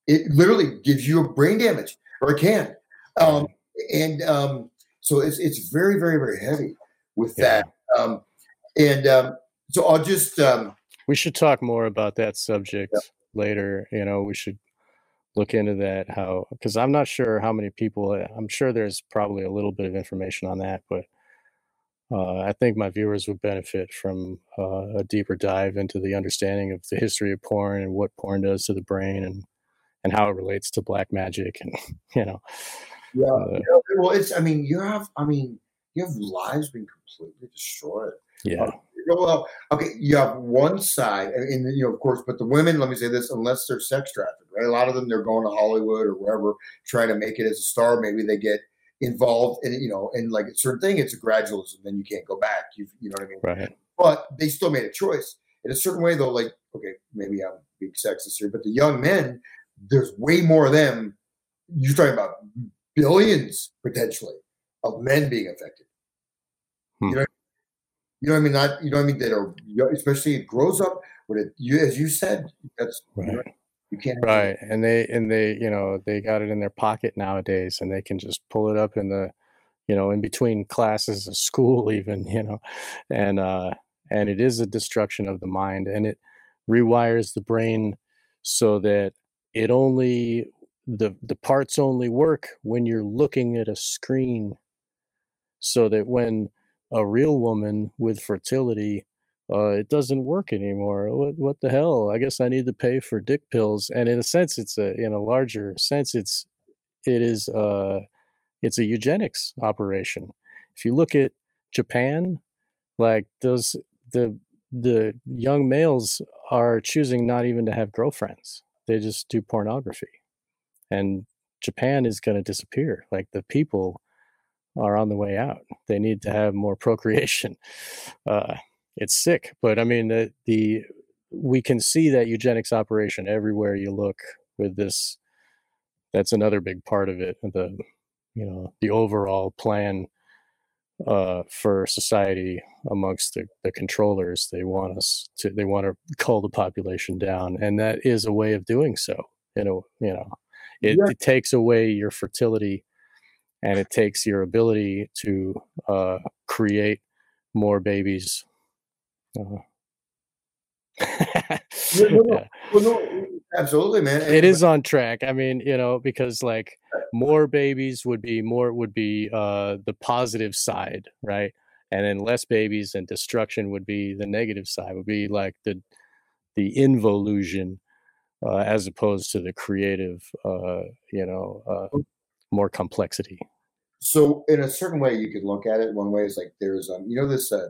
It literally gives you a brain damage, or it can. Um, and um, so it's it's very, very, very heavy with
Yeah.
that. Um, and um, so I'll just um,
we should talk more about that subject later you know we should look into that how because i'm not sure how many people i'm sure there's probably a little bit of information on that but uh, i think my viewers would benefit from uh, a deeper dive into the understanding of the history of porn and what porn does to the brain and and how it relates to black magic and you know
yeah,
uh,
yeah, well, it's I mean you have I mean you have lives being completely destroyed.
yeah
Well, okay, you have one side, and, and, you know, of course, but the women. Let me say this: unless they're sex trafficked, right? A lot of them they're going to Hollywood or wherever, trying to make it as a star. Maybe they get involved in, you know, and like a certain thing, it's a gradualism. Then you can't go back. You, you know what I mean?
right
But they still made a choice in a certain way, though. Like, okay, maybe I'm being sexist here, but the young men, there's way more of them. You're talking about billions potentially of men being affected.
Hmm.
You know, you know what I mean? Not you know what I mean that are especially it grows up with it. You as you said, that's you, know,
right
you can't
right and they and they you know they got it in their pocket nowadays and they can just pull it up in the you know in between classes of school even you know and uh and it is a destruction of the mind and it rewires the brain so that it only the the parts only work when you're looking at a screen so that when a real woman with fertility uh, it doesn't work anymore. What what the hell? I guess I need to pay for dick pills. And in a sense, it's a in a larger sense, it's it is uh it's a eugenics operation. If you look at Japan, like those the the young males are choosing not even to have girlfriends. They just do pornography. And Japan is going to disappear. Like the people are on the way out. They need to have more procreation. Uh, it's sick, but I mean the, the we can see that eugenics operation everywhere you look with this. That's another big part of it. The you know the overall plan uh, for society amongst the, the controllers. They want us to they want to cull the population down, and that is a way of doing so. You know, you know, it,
Yeah.
it takes away your fertility and it takes your ability to uh, create more babies. Uh,
Yeah, no, no. Well, no, absolutely, man. And-
It is on track. I mean, you know, because like more babies would be more would be uh, the positive side, right? And then less babies and destruction would be the negative side. Would be like the the involution uh, as opposed to the creative, uh, you know, uh, more complexity.
So, in a certain way, you could look at it. One way is like there's, um, you know, this uh,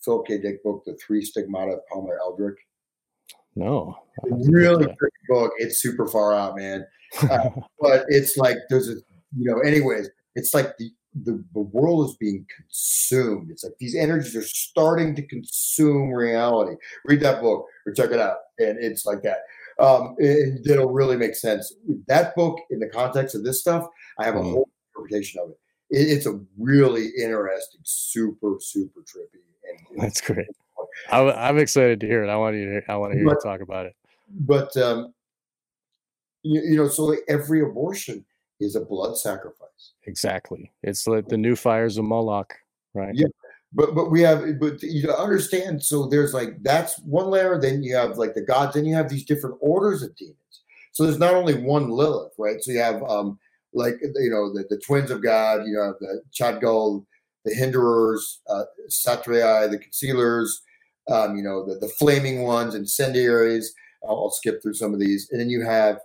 Philip K. Dick book, The Three Stigmata of Palmer Eldritch.
No, I'll have to look
Really
at
great book. It's super far out, man.
that.
But it's like there's a, you know, anyways, it's like the the, the world is being consumed. It's like these energies are starting to consume reality. Read that book or check it out, and it's like that. Um, and it'll really make sense. That book, in the context of this stuff, I have a
Mhm.
whole interpretation of it. it. It's a really interesting, super, super trippy, and
That's great. I, am excited to hear it. I want you to. I want to hear but, you talk about it.
But um, you, you know, so like every abortion is a blood sacrifice.
Exactly. It's like the new fires of Moloch, right?
Yeah. But but we have but you understand. So there's like that's one layer. Then you have like the gods. Then you have these different orders of demons. So there's not only one Lilith, right? So you have um like you know the, the twins of God. You have the Chadgal, the Hinderers, uh, Satriai, the Concealers. Um, you know the the flaming ones, incendiaries. I'll, I'll skip through some of these, and then you have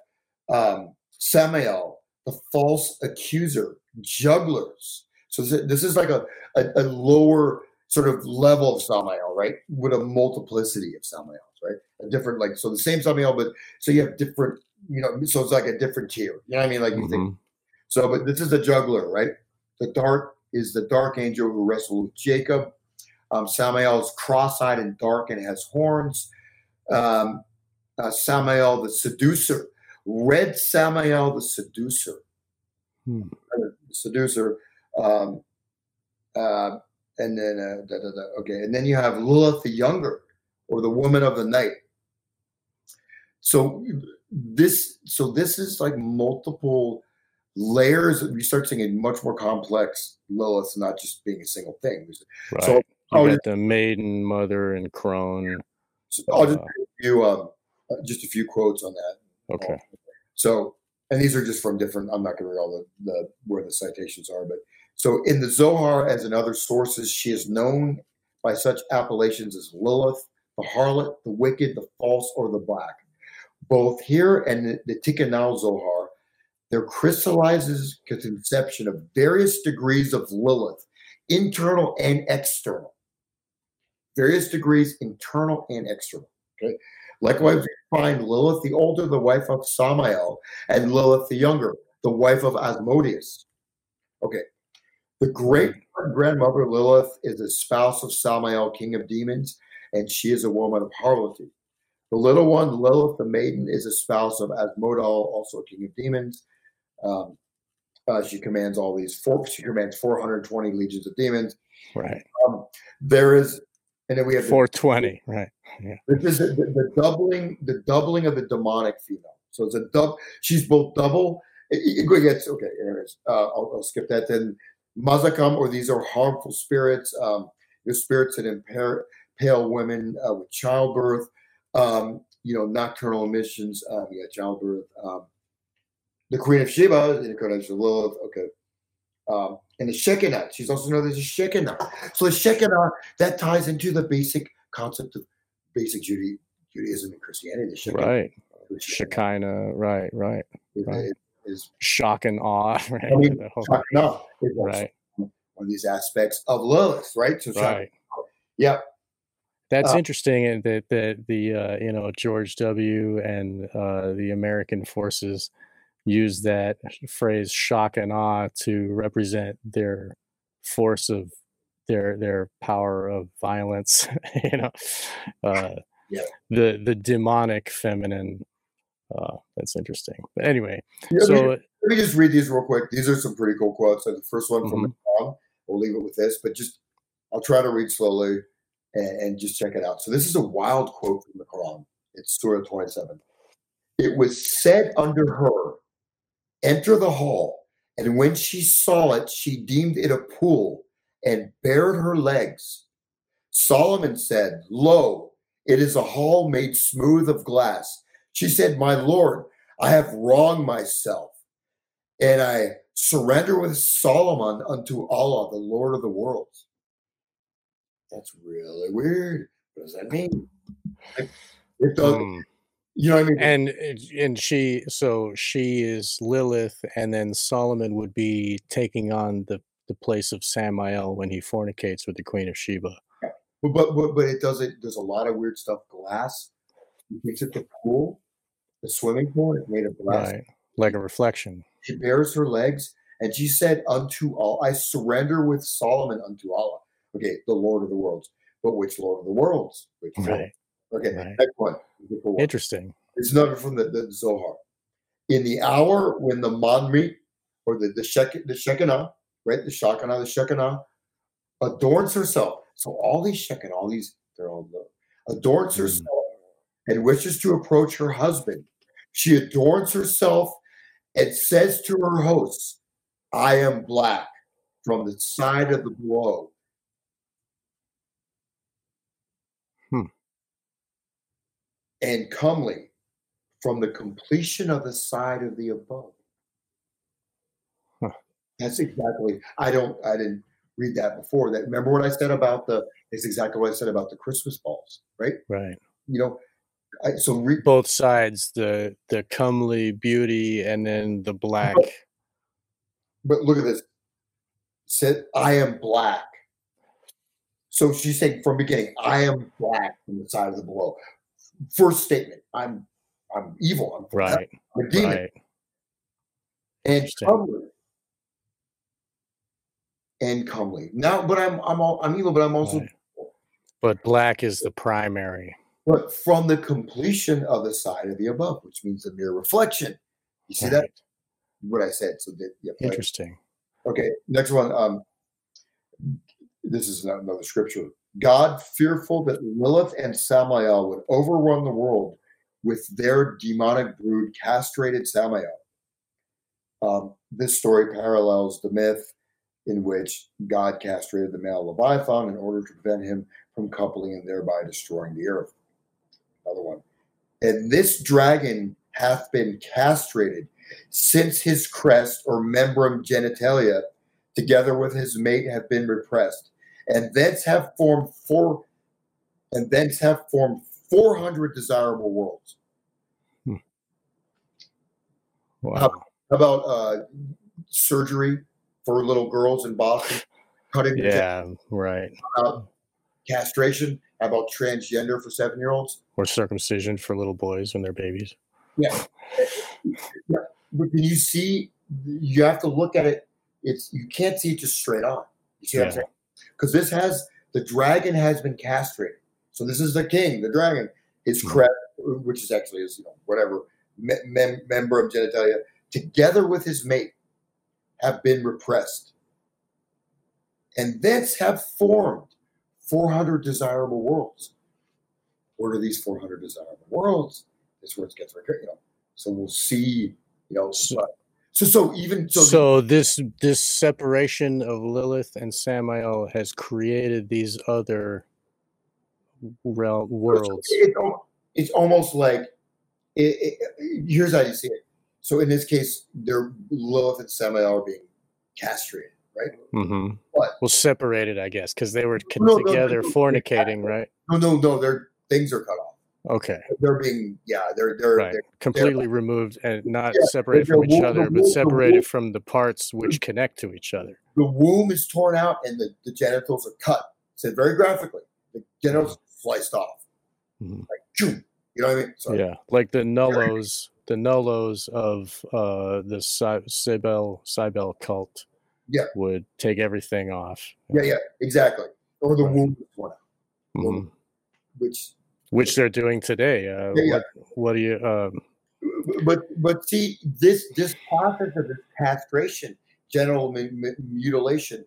um, Samael, the false accuser, jugglers. So this is like a, a, a lower sort of level of Samael, right? With a multiplicity of Samaels, right? A different, like, so the same Samael, but so you have different, you know, so it's like a different tier. You know what I mean? Like you mm-hmm. think. So, but this is the juggler, right? The dark is the dark angel who wrestled with Jacob. Um, Samael is cross-eyed and dark and has horns. Um, uh, Samael, the seducer, Red Samael the Seducer. Hmm. Seducer. Um, uh, and then, uh, da, da, da, okay. And then you have Lilith the Younger or the Woman of the Night. So this, so this is like multiple layers. We start seeing a much more complex Lilith, not just being a single thing.
Right. So you got the maiden, mother, and crone.
So I'll just uh, give you um, just a few quotes on that.
Okay.
So, and these are just from different. I'm not going to read all the, the where the citations are, but so in the Zohar, as in other sources, she is known by such appellations as Lilith, the harlot, the wicked, the false, or the black. Both here and the, the Tikkunei Zohar, there crystallizes a conception of various degrees of Lilith, internal and external. Various degrees, internal and external. Okay. Likewise, we find Lilith the older, the wife of Samael, and Lilith the younger, the wife of Asmodeus. Okay. The great grandmother Lilith is a spouse of Samael, king of demons, and she is a woman of harlotry. The little one, Lilith the maiden, is a spouse of Asmodai, also a king of demons. Um, uh, she commands all these four. She commands 420 legions of demons.
Right.
Um, there is and then we have
420, the, right?
Yeah. This is the, the, doubling, the doubling of the demonic female. So it's a dub. She's both double. It, it gets okay. Anyways, uh, I'll, I'll, skip that. Then mazzikim, or these are harmful spirits. Um, the spirits that impair pale women uh, with childbirth. Um, you know, nocturnal emissions. Um, yeah, childbirth. Um, the Queen of Sheba, in incarnation of Lilith. Okay. Um, and the Shekinah. She's also known as a Shekinah. So the Shekinah that ties into the basic concept of basic Judaism and Christianity. The
Shekinah, right. Shekinah. Right. Right. Right. Is, shock and awe. Right. I mean,
shock and awe. right. One of these aspects of Lilith. Right. So right. Yeah.
That's uh, interesting, and that that the uh, you know George W. and uh, the American forces use that phrase shock and awe to represent their force of their their power of violence you know uh, yeah. the the demonic feminine uh, that's interesting but anyway yeah, so
let me, just read these real quick these are some pretty cool quotes the first one from mm-hmm. we'll leave it with this but just i'll try to read slowly and, and just check it out so this is a wild quote from the quran it's surah 27 it was said under her enter the hall. And when she saw it, she deemed it a pool and bared her legs. Solomon said, Lo, it is a hall made smooth of glass. She said, My Lord, I have wronged myself. And I surrender with Solomon unto Allah, the Lord of the worlds. That's really weird. What does that mean? It does. Mm. You know what I mean?
And and she so she is Lilith, and then Solomon would be taking on the the place of Samael when he fornicates with the Queen of Sheba.
But but but, but it does it. There's a lot of weird stuff. Glass. He takes it to pool, the swimming pool. it made a glass, right.
like a reflection.
She bares her legs, and she said, "Unto all I surrender with Solomon unto Allah." Okay, the Lord of the worlds. But which Lord of the worlds? Which right. Okay, right. next one.
Interesting.
It's not from the, the, Zohar. In the hour when the Manri, or the the, Shek, the Shekinah, right, the Shekinah, the Shekinah, adorns herself. So all these Shekinah, all these they're all low. Adorns
Mm.
And wishes to approach her husband. She adorns herself and says to her hosts, I am black from the side of the below.
Hmm.
And comely from the completion of the side of the above.
Huh.
That's exactly. I don't. I didn't read that before. That remember what I said about the. It's exactly what I said about the Christmas balls, right?
Right.
You know, I, so re,
Both sides, the the comely beauty and then the black.
but look at this. Said I am black. So she's saying from beginning, I am black from the side of the below. First statement, I'm I'm evil. I'm
Right.
I'm a demon.
Right.
and comely. And comely. Now, but I'm I'm all I'm evil, but I'm also
right. But black is the primary.
But from the completion of the side of the above, which means the mere reflection. You see that? What I said. So that yeah. right.
Interesting.
Okay, next one. Um, this is another scripture. God, fearful that Lilith and Samael would overrun the world with their demonic brood, castrated Samael. Um, this story parallels the myth in which God castrated the male Leviathan in order to prevent him from coupling and thereby destroying the earth. Another one. And this dragon hath been castrated since his crest or membrum genitalia, together with his mate, have been repressed, and thence have formed four, and thence have formed four hundred desirable worlds.
Wow.
How about uh, surgery for little girls in Boston? Cutting
Yeah. Right.
out castration. About transgender for seven year olds?
Or circumcision for little boys when they're babies.
Yeah. But can you see? You have to look at it. It's you can't see it just straight on. You see what I'm saying? Because this has the dragon has been castrated. So this is the king, the dragon. His
Mhm.
crest, which is actually his, you know, whatever me- mem- member of genitalia, together with his mate, have been repressed, and thence have formed 400 desirable worlds. What are these 400 desirable worlds? This where it gets very, you know. So we'll see, you know.
So-
So, so even so,
So, this this separation of Lilith and Samael has created these other rel- worlds.
It's, it's almost like it, it, here's how you see it. So in this case, they're Lilith and Samael are being castrated, right?
Mm-hmm.
What?
Well, separated, I guess, because they were
No, no,
together
no, no,
fornicating, right?
No, no, no. Their things are cut off.
Okay,
They're being, yeah, they're they're,
right.
they're
Completely removed and not
Yeah,
separated from each
wo- the
other,
wo-
but separated
wo-
from the parts which connect to each other.
the womb is torn out and the, the genitals are cut. Said very graphically, the genitals sliced off.
Mhm.
Like, choom. you know what I mean? So
Yeah, like the nullos, the nullos of uh, the Cy- Cybele Cybele cult.
Yeah.
would take everything off.
yeah, yeah, exactly. Or the
Right.
womb is torn out,
Mhm.
which
Which they're doing today. Uh,
Yeah, yeah.
What, what do you? Um,
but but see this this process of this castration, genital mu- mu- mutilation,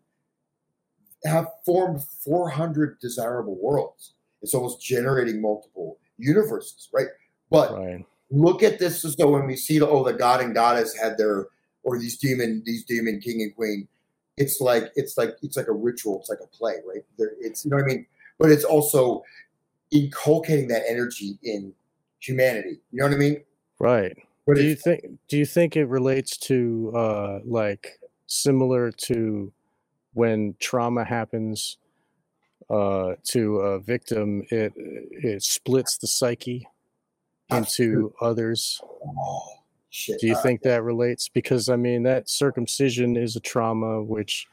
have formed 400 desirable worlds. It's almost generating multiple universes, right? But
right.
look at this. So when we see the oh the god and goddess had their or these demon these demon king and queen, it's like it's like it's like a ritual. It's like a play, right? There, it's you know what I mean. But it's also inculcating that energy in humanity. You know what I mean?
Right.
But
do you think do you think it relates to uh like similar to when trauma happens uh to a victim it it splits the psyche into others
oh, shit.
do you
Uh,
think that relates? Because i mean that circumcision is a trauma which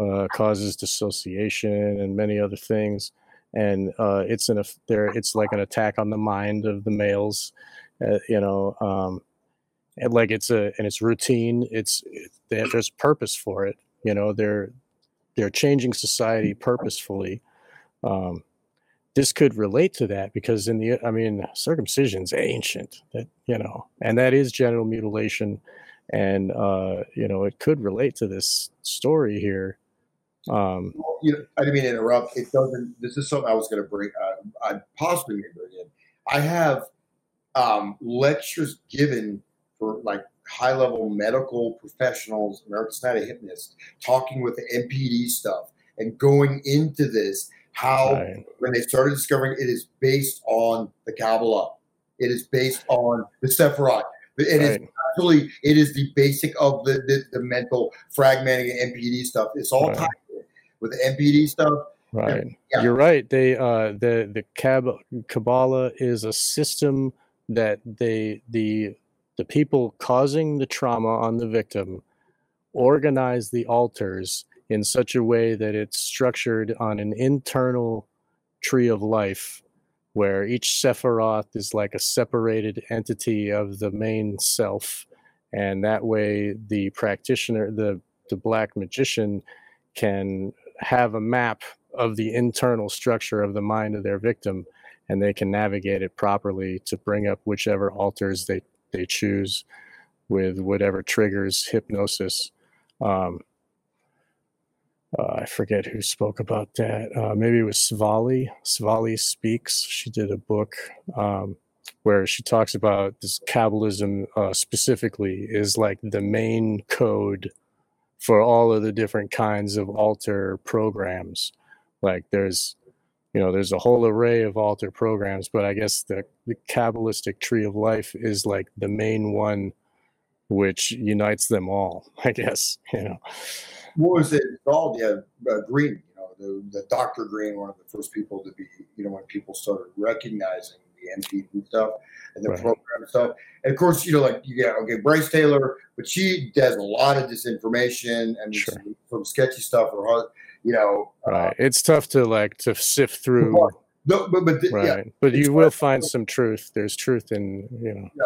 uh causes dissociation and many other things. And uh it's an there it's like an attack on the mind of the males uh, you know um and like it's a and it's routine. It's have, there's purpose for it you know they're they're changing society purposefully um this could relate to that because in the i mean circumcision's ancient that you know and that is genital mutilation and uh you know it could relate to this story here um
you know, I didn't mean to interrupt. It doesn't. This is something I was going to bring uh, I possibly may bring in. I have um, lectures given for like high level medical professionals, American Society hypnotists, talking with the MPD stuff and going into this. How
Right.
when they started discovering it is based on the Kabbalah, it is based on the Sephiroth. It is
Right.
actually it is the basic of the the, the mental fragmenting and MPD stuff. It's all
Right.
tied in with the MPD stuff.
Right.
Yeah.
You're right. They uh the the Kab- Kabbalah is a system that they the the people causing the trauma on the victim organize the alters in such a way that it's structured on an internal tree of life where each Sephiroth is like a separated entity of the main self and that way the practitioner the the black magician can have a map of the internal structure of the mind of their victim and they can navigate it properly to bring up whichever alters they, they choose with whatever triggers hypnosis. Um, uh, I forget who spoke about that. Uh, maybe it was Svali. Svali Speaks. She did a book um, where she talks about this Kabbalism uh, specifically is like the main code for all of the different kinds of alter programs. Like there's, you know, there's a whole array of alter programs, but I guess the, the Kabbalistic tree of life is like the main one which unites them all, I guess, you know.
What was it called? Yeah, uh, Green. You know, the, the Dr. Green, one of the first people to be. You know, when people started recognizing the MPD stuff and the
Right.
program stuff, and of course, you know, like you get okay, Brice Taylor, but she does a lot of disinformation and
Sure.
some, some sketchy stuff, or you know, uh,
Right. It's tough to like to sift through,
no, but but th-
right?
yeah.
But you will find some truth. There's truth in, you know. Yeah.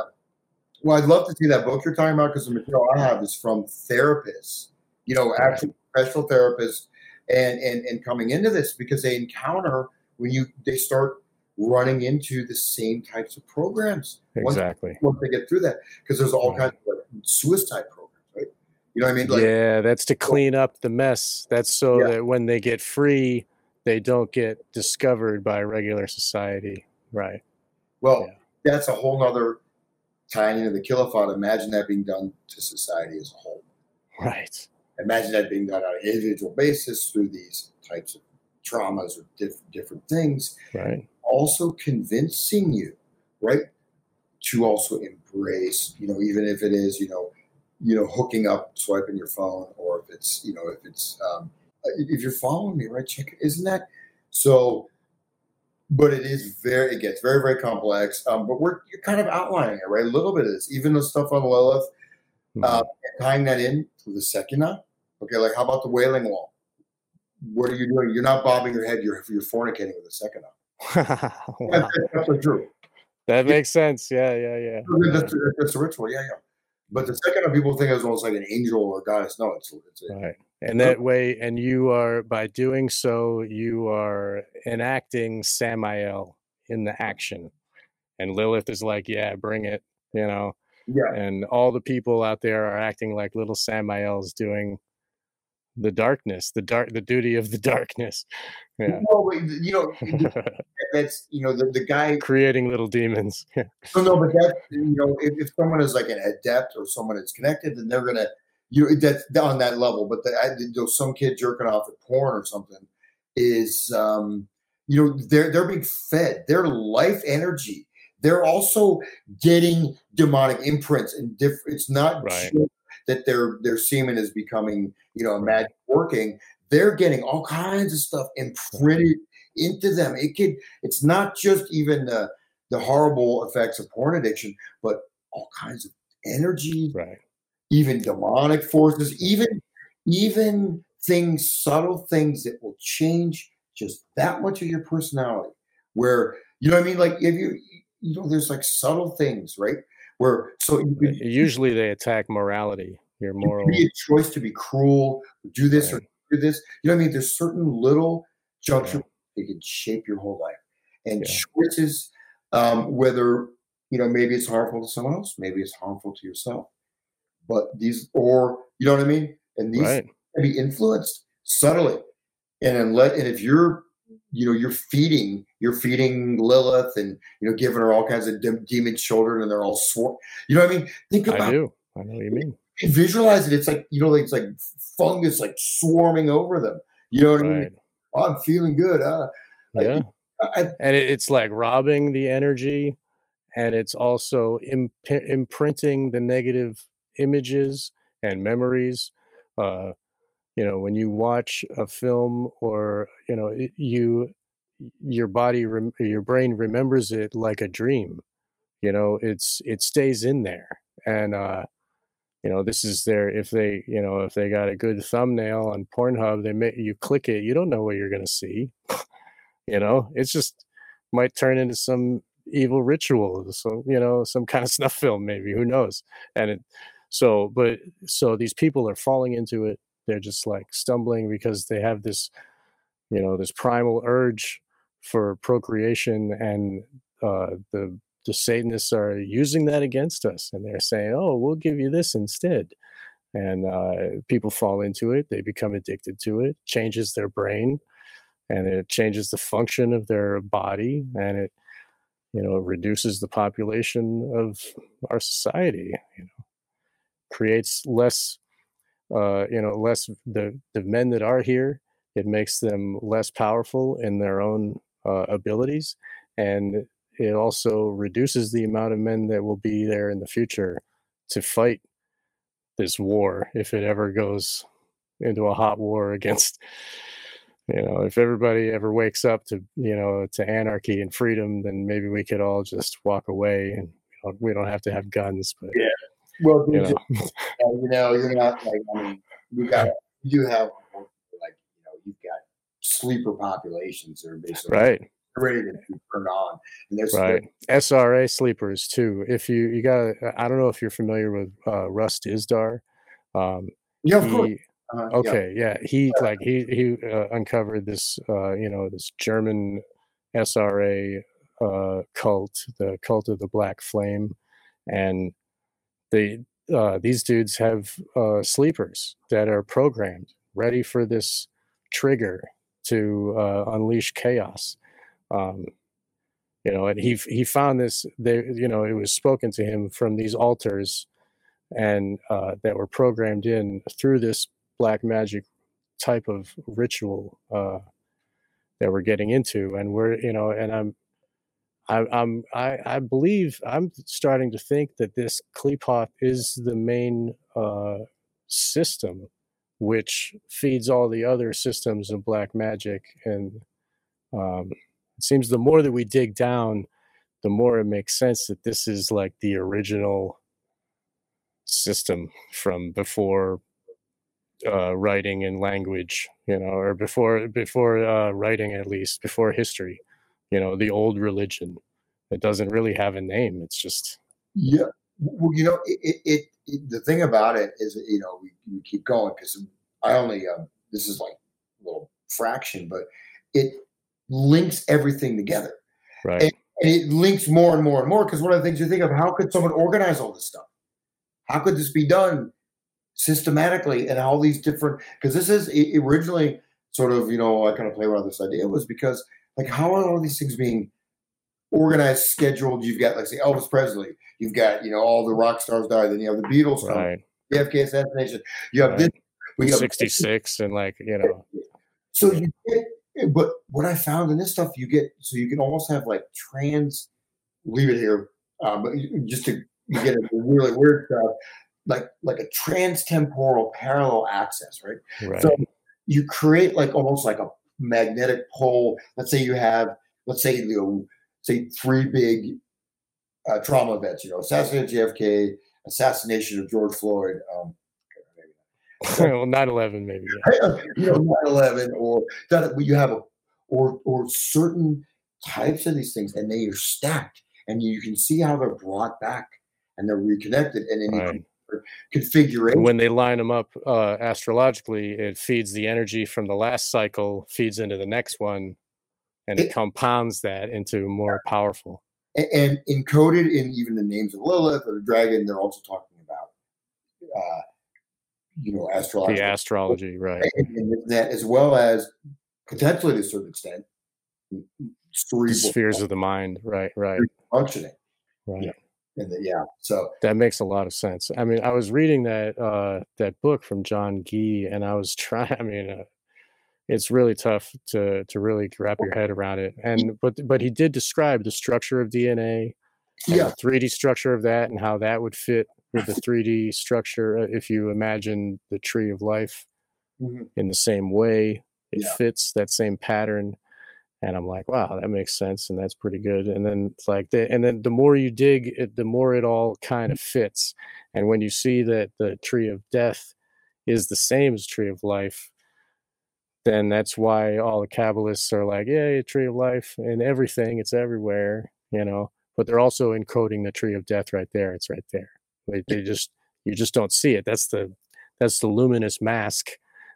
Well, I'd love to see that book you're talking about because the material I have is from therapists, you know, actual professional therapists, and and and coming into this because they encounter when you they start running into the same types of programs
Exactly.
once they get through that because there's all kinds of like, suicide programs, right? You know what I mean? Like,
yeah, that's to clean up the mess. That's so
Yeah.
that when they get free, they don't get discovered by regular society. Right.
well,
yeah.
that's a whole nother tying into the Qliphoth. Imagine that being done to society as a whole.
Right.
Imagine that being done on an individual basis through these types of traumas or diff- different things
Right.
also convincing you right to also embrace you know even if it is you know you know hooking up swiping your phone or if it's you know if it's um, if you're following me right check isn't that so but it is very it gets very very complex um, but we're you're kind of outlining it right a little bit of this even the stuff on lilith
Mhm.
uh, tying that in to the Shekinah. Okay, like how about the wailing wall? What are you doing? You're not bobbing your head. You're you're fornicating with the Shekinah.
Wow.
That's, that's true.
That makes sense. Yeah, yeah, yeah.
That's, that's a ritual. Yeah, yeah. But the Shekinah, people think it's almost like an angel or goddess. No, it's it's
Right. And that way, and you are, by doing so, you are enacting Samael in the action. And Lilith is like, yeah, bring it, you know.
yeah.
And all the people out there are acting like little Samaels doing the darkness, the dark, the duty of the darkness. Yeah.
No, but you know that's you know the, the guy.
Creating little demons.
No, no, but that you know if, if someone is like an adept or someone is connected, then they're gonna you know, that's on that level. But the, I, you know, some kid jerking off at porn or something is um, you know they're they're being fed their life energy. They're also getting demonic imprints and diff- It's not
Right.
That their their semen is becoming you know magic working. They're getting all kinds of stuff imprinted into them. It could. It's not just even the the horrible effects of porn addiction, but all kinds of energy,
right.
even demonic forces, even even things, subtle things that will change just that much of your personality. Where you know what I mean? Like if you you know, there's like subtle things, right? Where so you
Usually they attack morality, your moral.
be a choice to be cruel, do this
Right.
or do this. You know what I mean? There's certain little junctures
Yeah.
that can shape your whole life. And
Yeah.
choices, um, whether you know, maybe it's harmful to someone else, maybe it's harmful to yourself. But these or you know what I mean? And these
Right.
can be influenced subtly. And then let and if you're you know you're feeding you're feeding Lilith and you know giving her all kinds of de- demon children and they're all swarm. You know what I mean? Think about.
I do. I know what you mean.
Visualize it. It's like you know, like it's like fungus like swarming over them. You know what right. I mean? Oh, I'm feeling good. Uh,
yeah. I, and it's like robbing the energy, and it's also imp- imprinting the negative images and memories. Uh, you know when you watch a film or you know you your body rem- your brain remembers it like a dream you know it's it stays in there. And uh you know this is their if they you know if they got a good thumbnail on pornhub they make you click it you don't know what you're to see you know? It's just might turn into some evil ritual so you know some kind of snuff film maybe who knows? And it so but so these people are falling into it they're just like stumbling because they have this you know this primal urge for procreation and uh, the the satanists are using that against us and they're saying oh we'll give you this instead. And uh, people fall into it they become addicted to it changes their brain and it changes the function of their body and it you know reduces the population of our society you know creates less uh, you know, less the the men that are here. It makes them less powerful in their own uh, abilities, and it also reduces the amount of men that will be there in the future to fight this war if it ever goes into a hot war against you know if everybody ever wakes up to you know to anarchy and freedom then maybe we could all just walk away and we don't have to have guns but
yeah well, you, know. you know, you're not like I mean, you got you have like you know you've got sleeper populations that are basically
right
ready to be turned on,
and there's right SRA sleepers too. If you you got, I don't know if you're familiar with uh, Russ Dizdar. Um,
yeah, of he, course.
Uh, okay, yeah. yeah. he like he he uh, uncovered this uh, you know this German SRA uh, cult, the cult of the Black Flame, and they uh, these dudes have uh, sleepers that are programmed, ready for this trigger to uh, unleash chaos. Um, you know, and he he found this. They, you know, it was spoken to him from these alters, and uh, that were programmed in through this black magic type of ritual uh, that we're getting into, and we're, you know, and I'm I, I'm I, I believe I'm starting to think that this Qliphoth is the main uh, system which feeds all the other systems of black magic. And um, it seems the more that we dig down the more it makes sense that this is like the original system from before uh, writing and language you know or before before uh, writing at least before history you know the old religion it doesn't really have a name it's just
yeah well you know it, it, it the thing about it is you know we, we keep going because i only um, this is like a little fraction but it links everything together.
Right.
And, and it links more and more and more because one of the things you think of how could someone organize all this stuff? How could this be done systematically and all these different because this is originally sort of you know i kind of play around this idea was because like, how are all these things being organized, scheduled? You've got, like, say, Elvis Presley. You've got, you know, all the rock stars died. Then you have the Beatles, right? JFK assassination. You have right. this.
We have 66 and like, you know.
So you get, but what I found in this stuff, you get, so you can almost have like trans, leave it here, um, but just to you get a really weird stuff, like like a trans-temporal parallel access, right?
Right.
So you create like almost like a magnetic pole. Let's say you have, let's say you know, say three big uh, trauma events. You know, assassination of JFK, assassination of George Floyd. Um,
well, 9-11 maybe.
Yeah. you know, 9-11 or that you have a or or certain types of these things, and they are stacked, and you can see how they're brought back and they're reconnected, and then right. you configuration.
When they line them up uh, astrologically, it feeds the energy from the last cycle, feeds into the next one, and it, it compounds that into more powerful.
And, and, encoded in even the names of Lilith or the dragon, they're also talking about, uh, you know, astrology.
The astrology, right?
And, and that as well as potentially to a certain extent,
spheres of the mind. Right, right.
Functioning.
Right.
Yeah. And the, yeah, so
that makes a lot of sense. I mean, I was reading that uh, that book from John Gee, and I was trying. I mean, uh, it's really tough to to really wrap your head around it. And but but he did describe the structure of DNA,
yeah,
three D structure of that, and how that would fit with the three D structure. Uh, if you imagine the tree of life
Mhm.
in the same way, it
Yeah.
fits that same pattern. And I'm like, wow, that makes sense, and that's pretty good. And then it's like, the, and then the more you dig, it, the more it all kind of mm-hmm. fits. And when you see that the tree of death is the same as tree of life, then that's why all the Kabbalists are like, yeah, tree of life and everything, it's everywhere, you know. But they're also encoding the tree of death right there. It's right there. They, they just you just don't see it. That's the that's the luminous mask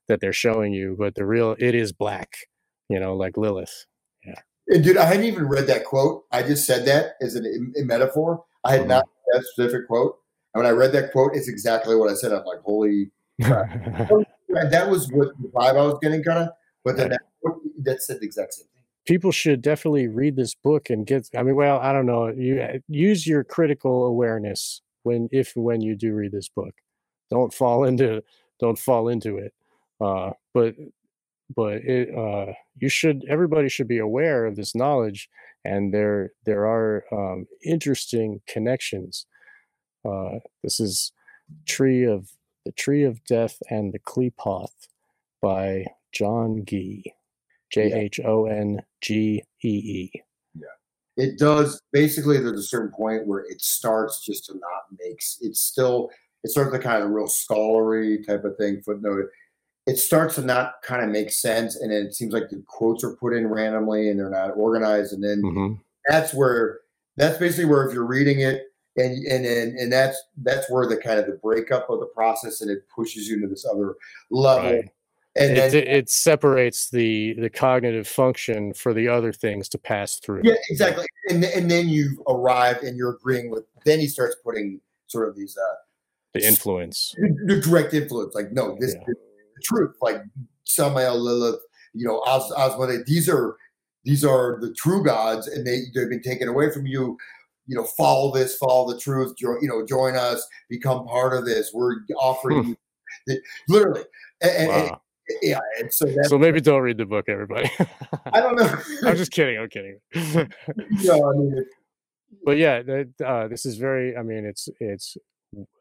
that they're showing you. But the real it is black, you know, like Lilith.
And dude, I hadn't even read that quote. I just said that as an, a metaphor. I had
Mhm.
not read that specific quote. And when I read that quote, it's exactly what I said. I'm like, holy. And that was what the vibe I was getting, kind of. But then that, that said the exact same thing.
People should definitely read this book and get. I mean, well, I don't know. You uh, use your critical awareness when, if when you do read this book. Don't fall into, don't fall into it. Uh, but, but it, uh, you should. Everybody should be aware of this knowledge, and there, there are um, interesting connections. Uh, this is tree of the tree of death and the Qliphoth by John Gee. J H O N G E E. Yeah.
It does. Basically, there's a certain point where it starts just to not make. It's still. It starts to kind of real scholarly type of thing. Footnote. It starts to not kind of make sense, and it seems like the quotes are put in randomly and they're not organized, and then
Mhm.
that's where that's basically where if you're reading it and and and, and that's that's where the kind of the breakup of the process and it pushes you into this other level
Right.
and
It,
then
it, it separates the the cognitive function for the other things to pass through.
yeah exactly and and then you've arrived and you're agreeing with then he starts putting sort of these uh
The influence.
the direct influence like no this
Yeah.
Truth like Samael Lilith you know Os, Asmodai these are these are the true gods and they they've been taken away from you you know follow this follow the truth jo- you know join us become part of this we're offering you the- literally and, and- and-
Wow.
yeah so
So maybe don't read the book, everybody.
I don't know
I'm just kidding. I'm kidding.
know, I mean,
but yeah, that, uh, this is very. I mean, it's it's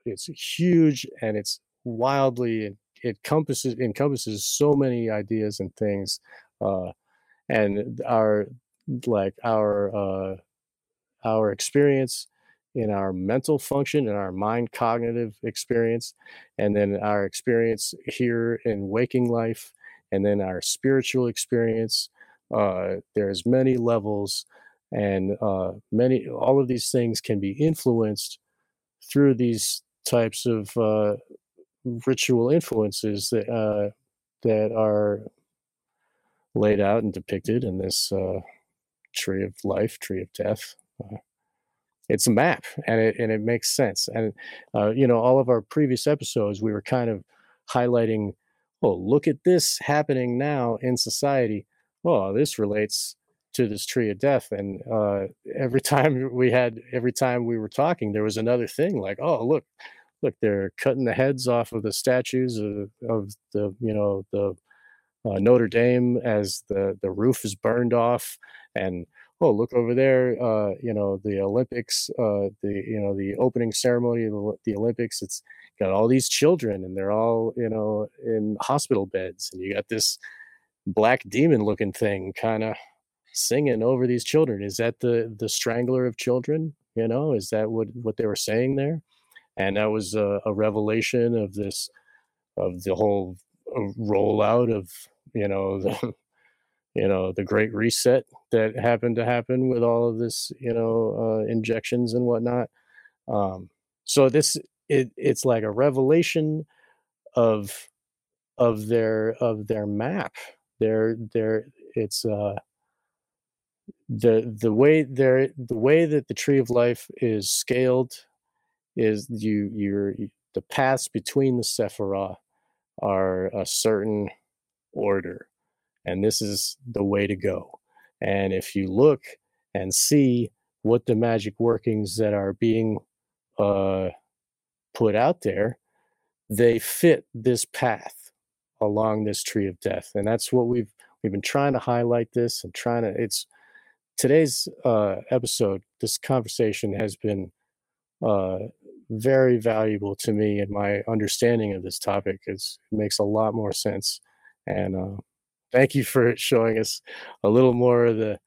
it's huge and it's wildly it encompasses encompasses so many ideas and things, uh, and our like our uh, our experience in our mental function and our mind cognitive experience, and then our experience here in waking life, and then our spiritual experience. Uh, there's many levels and uh, many all of these things can be influenced through these types of uh, ritual influences that uh, that are laid out and depicted in this uh, tree of life, tree of death. Uh, it's a map, and it and it makes sense. And uh, you know, all of our previous episodes, we were kind of highlighting, oh, look at this happening now in society. Oh, this relates to this tree of death and uh, every time we had every time we were talking there was another thing like oh look look they're cutting the heads off of the statues of, of the you know the uh, Notre Dame as the the roof is burned off. And oh look over there uh, you know the Olympics uh, the you know the opening ceremony of the, the Olympics. It's got all these children and they're all you know in hospital beds. And you got this black demon looking thing kind of singing over these children. Is that the the strangler of children? You know is that what what they were saying there and that was a, a revelation of this of the whole uh, rollout of you know the you know the great reset that happened to happen with all of this you know uh, injections and whatnot. Um so this it it's like a revelation of of their of their map. Their their it's uh the the way there the way that the tree of life is scaled is you you're the paths between the sephirah are a certain order and this is the way to go And if you look and see what the magic workings that are being uh, put out there, they fit this path along this tree of death. And that's what we've we've been trying to highlight this and trying to it's today's uh, episode, this conversation has been uh, very valuable to me and my understanding of this topic. It's, it makes a lot more sense. And uh, thank you for showing us a little more of the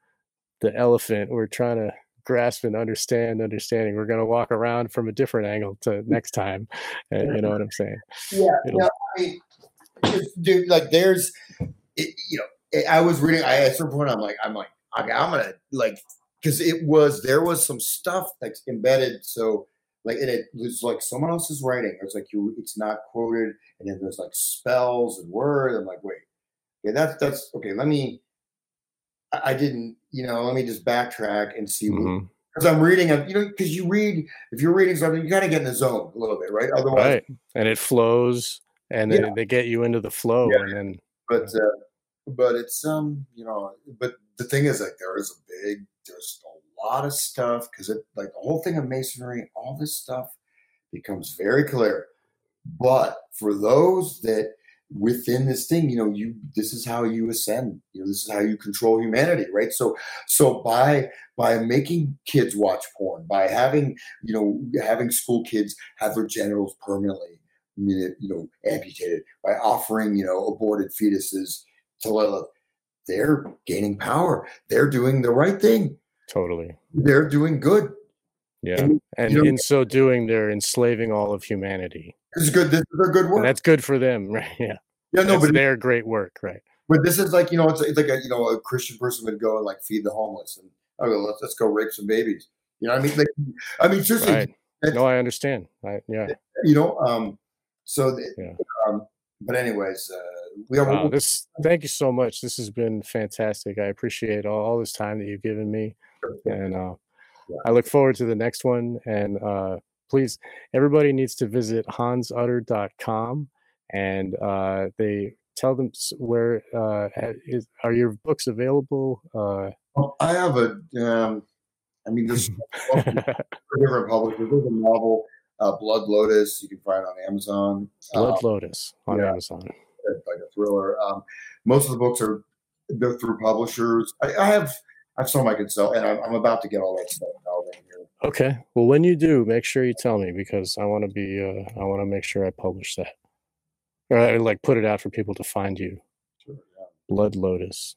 the elephant. We're trying to grasp and understand understanding. We're going to walk around from a different angle to next time. And you know what I'm saying?
Yeah. yeah I mean, dude, like there's, it, you know, I was reading. I at some point, I'm like, I'm like, okay, I'm gonna like, because it was there was some stuff that's embedded. So like, and it was like someone else's writing. It's like you, it's not quoted, and then there's like spells and words. I'm like, wait, yeah, that's that's okay. Let me. I didn't, you know. Let me just backtrack and see.
Mhm.
Because I'm reading, you know, because you read if you're reading something, you got to get in the zone a little bit, right? Otherwise,
Right. And it flows and then
Yeah.
they get you into the flow
Yeah.
and then
but uh, but it's um you know but the thing is like there is a big there's a lot of stuff because it like the whole thing of masonry all this stuff becomes very clear. But for those that within this thing you know you this is how you ascend you know this is how you control humanity right? So so by by making kids watch porn by having you know having school kids have their genitals permanently you know amputated by offering you know aborted fetuses to Lilith, they're gaining power. They're doing the right thing.
totally.
They're doing good.
Yeah.
And,
And
you know-
in so doing, they're enslaving all of humanity.
This is good. This is their good
And
work.
that's good for them, right? Yeah.
Yeah, no,
That's
but
their great work, right?
but this is like you know it's, it's like a you know a Christian person would go and like feed the homeless and oh let's let's go rape some babies. You know what I mean? Like I mean seriously,
Right. No, I understand. I, yeah.
you know. Um, so
Yeah.
um, but anyways, uh, we are.
Wow, this thank you so much. This has been fantastic. I appreciate all, all this time that you've given me. And uh,
Yeah.
I look forward to the next one. And uh, please, everybody needs to visit hansutter.com and uh, they tell them where uh, is, are your books available? Uh,
Well, I have a. Um, I mean, there's different publishers. There's a novel, uh, Blood Lotus. You can find on Amazon.
Blood
Uh,
Lotus on
yeah.
Amazon.
like a thriller. Um, most of the books are they're through publishers. I, I have I have some I could sell, and I'm, I'm about to get all that stuff out in here.
Okay. Well, when you do, make sure you tell me because I want to be. Uh, I want to make sure I publish that, or I, like put it out for people to find you.
Sure, yeah.
Blood Lotus,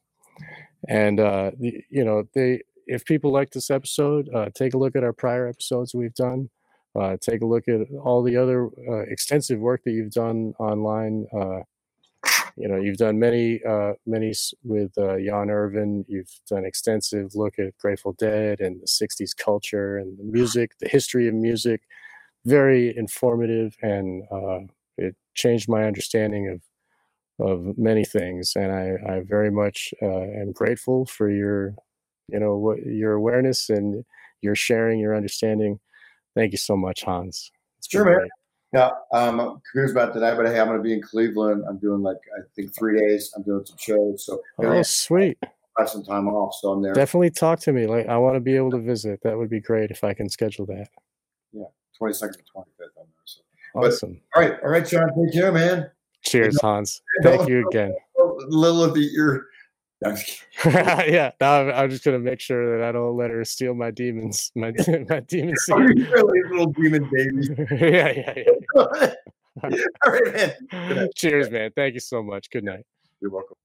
and uh, the, you know they. If people like this episode, uh, take a look at our prior episodes we've done. Uh, take a look at all the other uh, extensive work that you've done online. Uh, you know, you've done many, uh, many with uh, Jan Irvin. You've done extensive look at Grateful Dead and the '60s culture and the music, the history of music. Very informative, and uh, it changed my understanding of of many things. And I, I very much am grateful for your, you know, what your awareness and your sharing, your understanding. Thank you so much, Hans. It's
Sure, man.
great.
Yeah, um, here's about tonight, but hey, I'm going to be in Cleveland. I'm doing like I think three days. I'm doing some shows, so
Oh,
I
sweet.
I have some time off. So I'm there.
Definitely talk to me. Like I want to be able to visit. That would be great if I can schedule that.
Yeah, 22nd and 25th. I'm there. So. But-
Awesome.
All right, all right, Sean. Take care, man.
Cheers, Hans. Thank you again.
Lilith, you're. I'm just kidding.
yeah, now I'm, I'm just gonna make sure that I don't let her steal my demons, my my demon
Are
seed.
you really little demon baby?
yeah, yeah, yeah.
all right, man.
Cheers, man. Thank you so much. Good night.
You're welcome.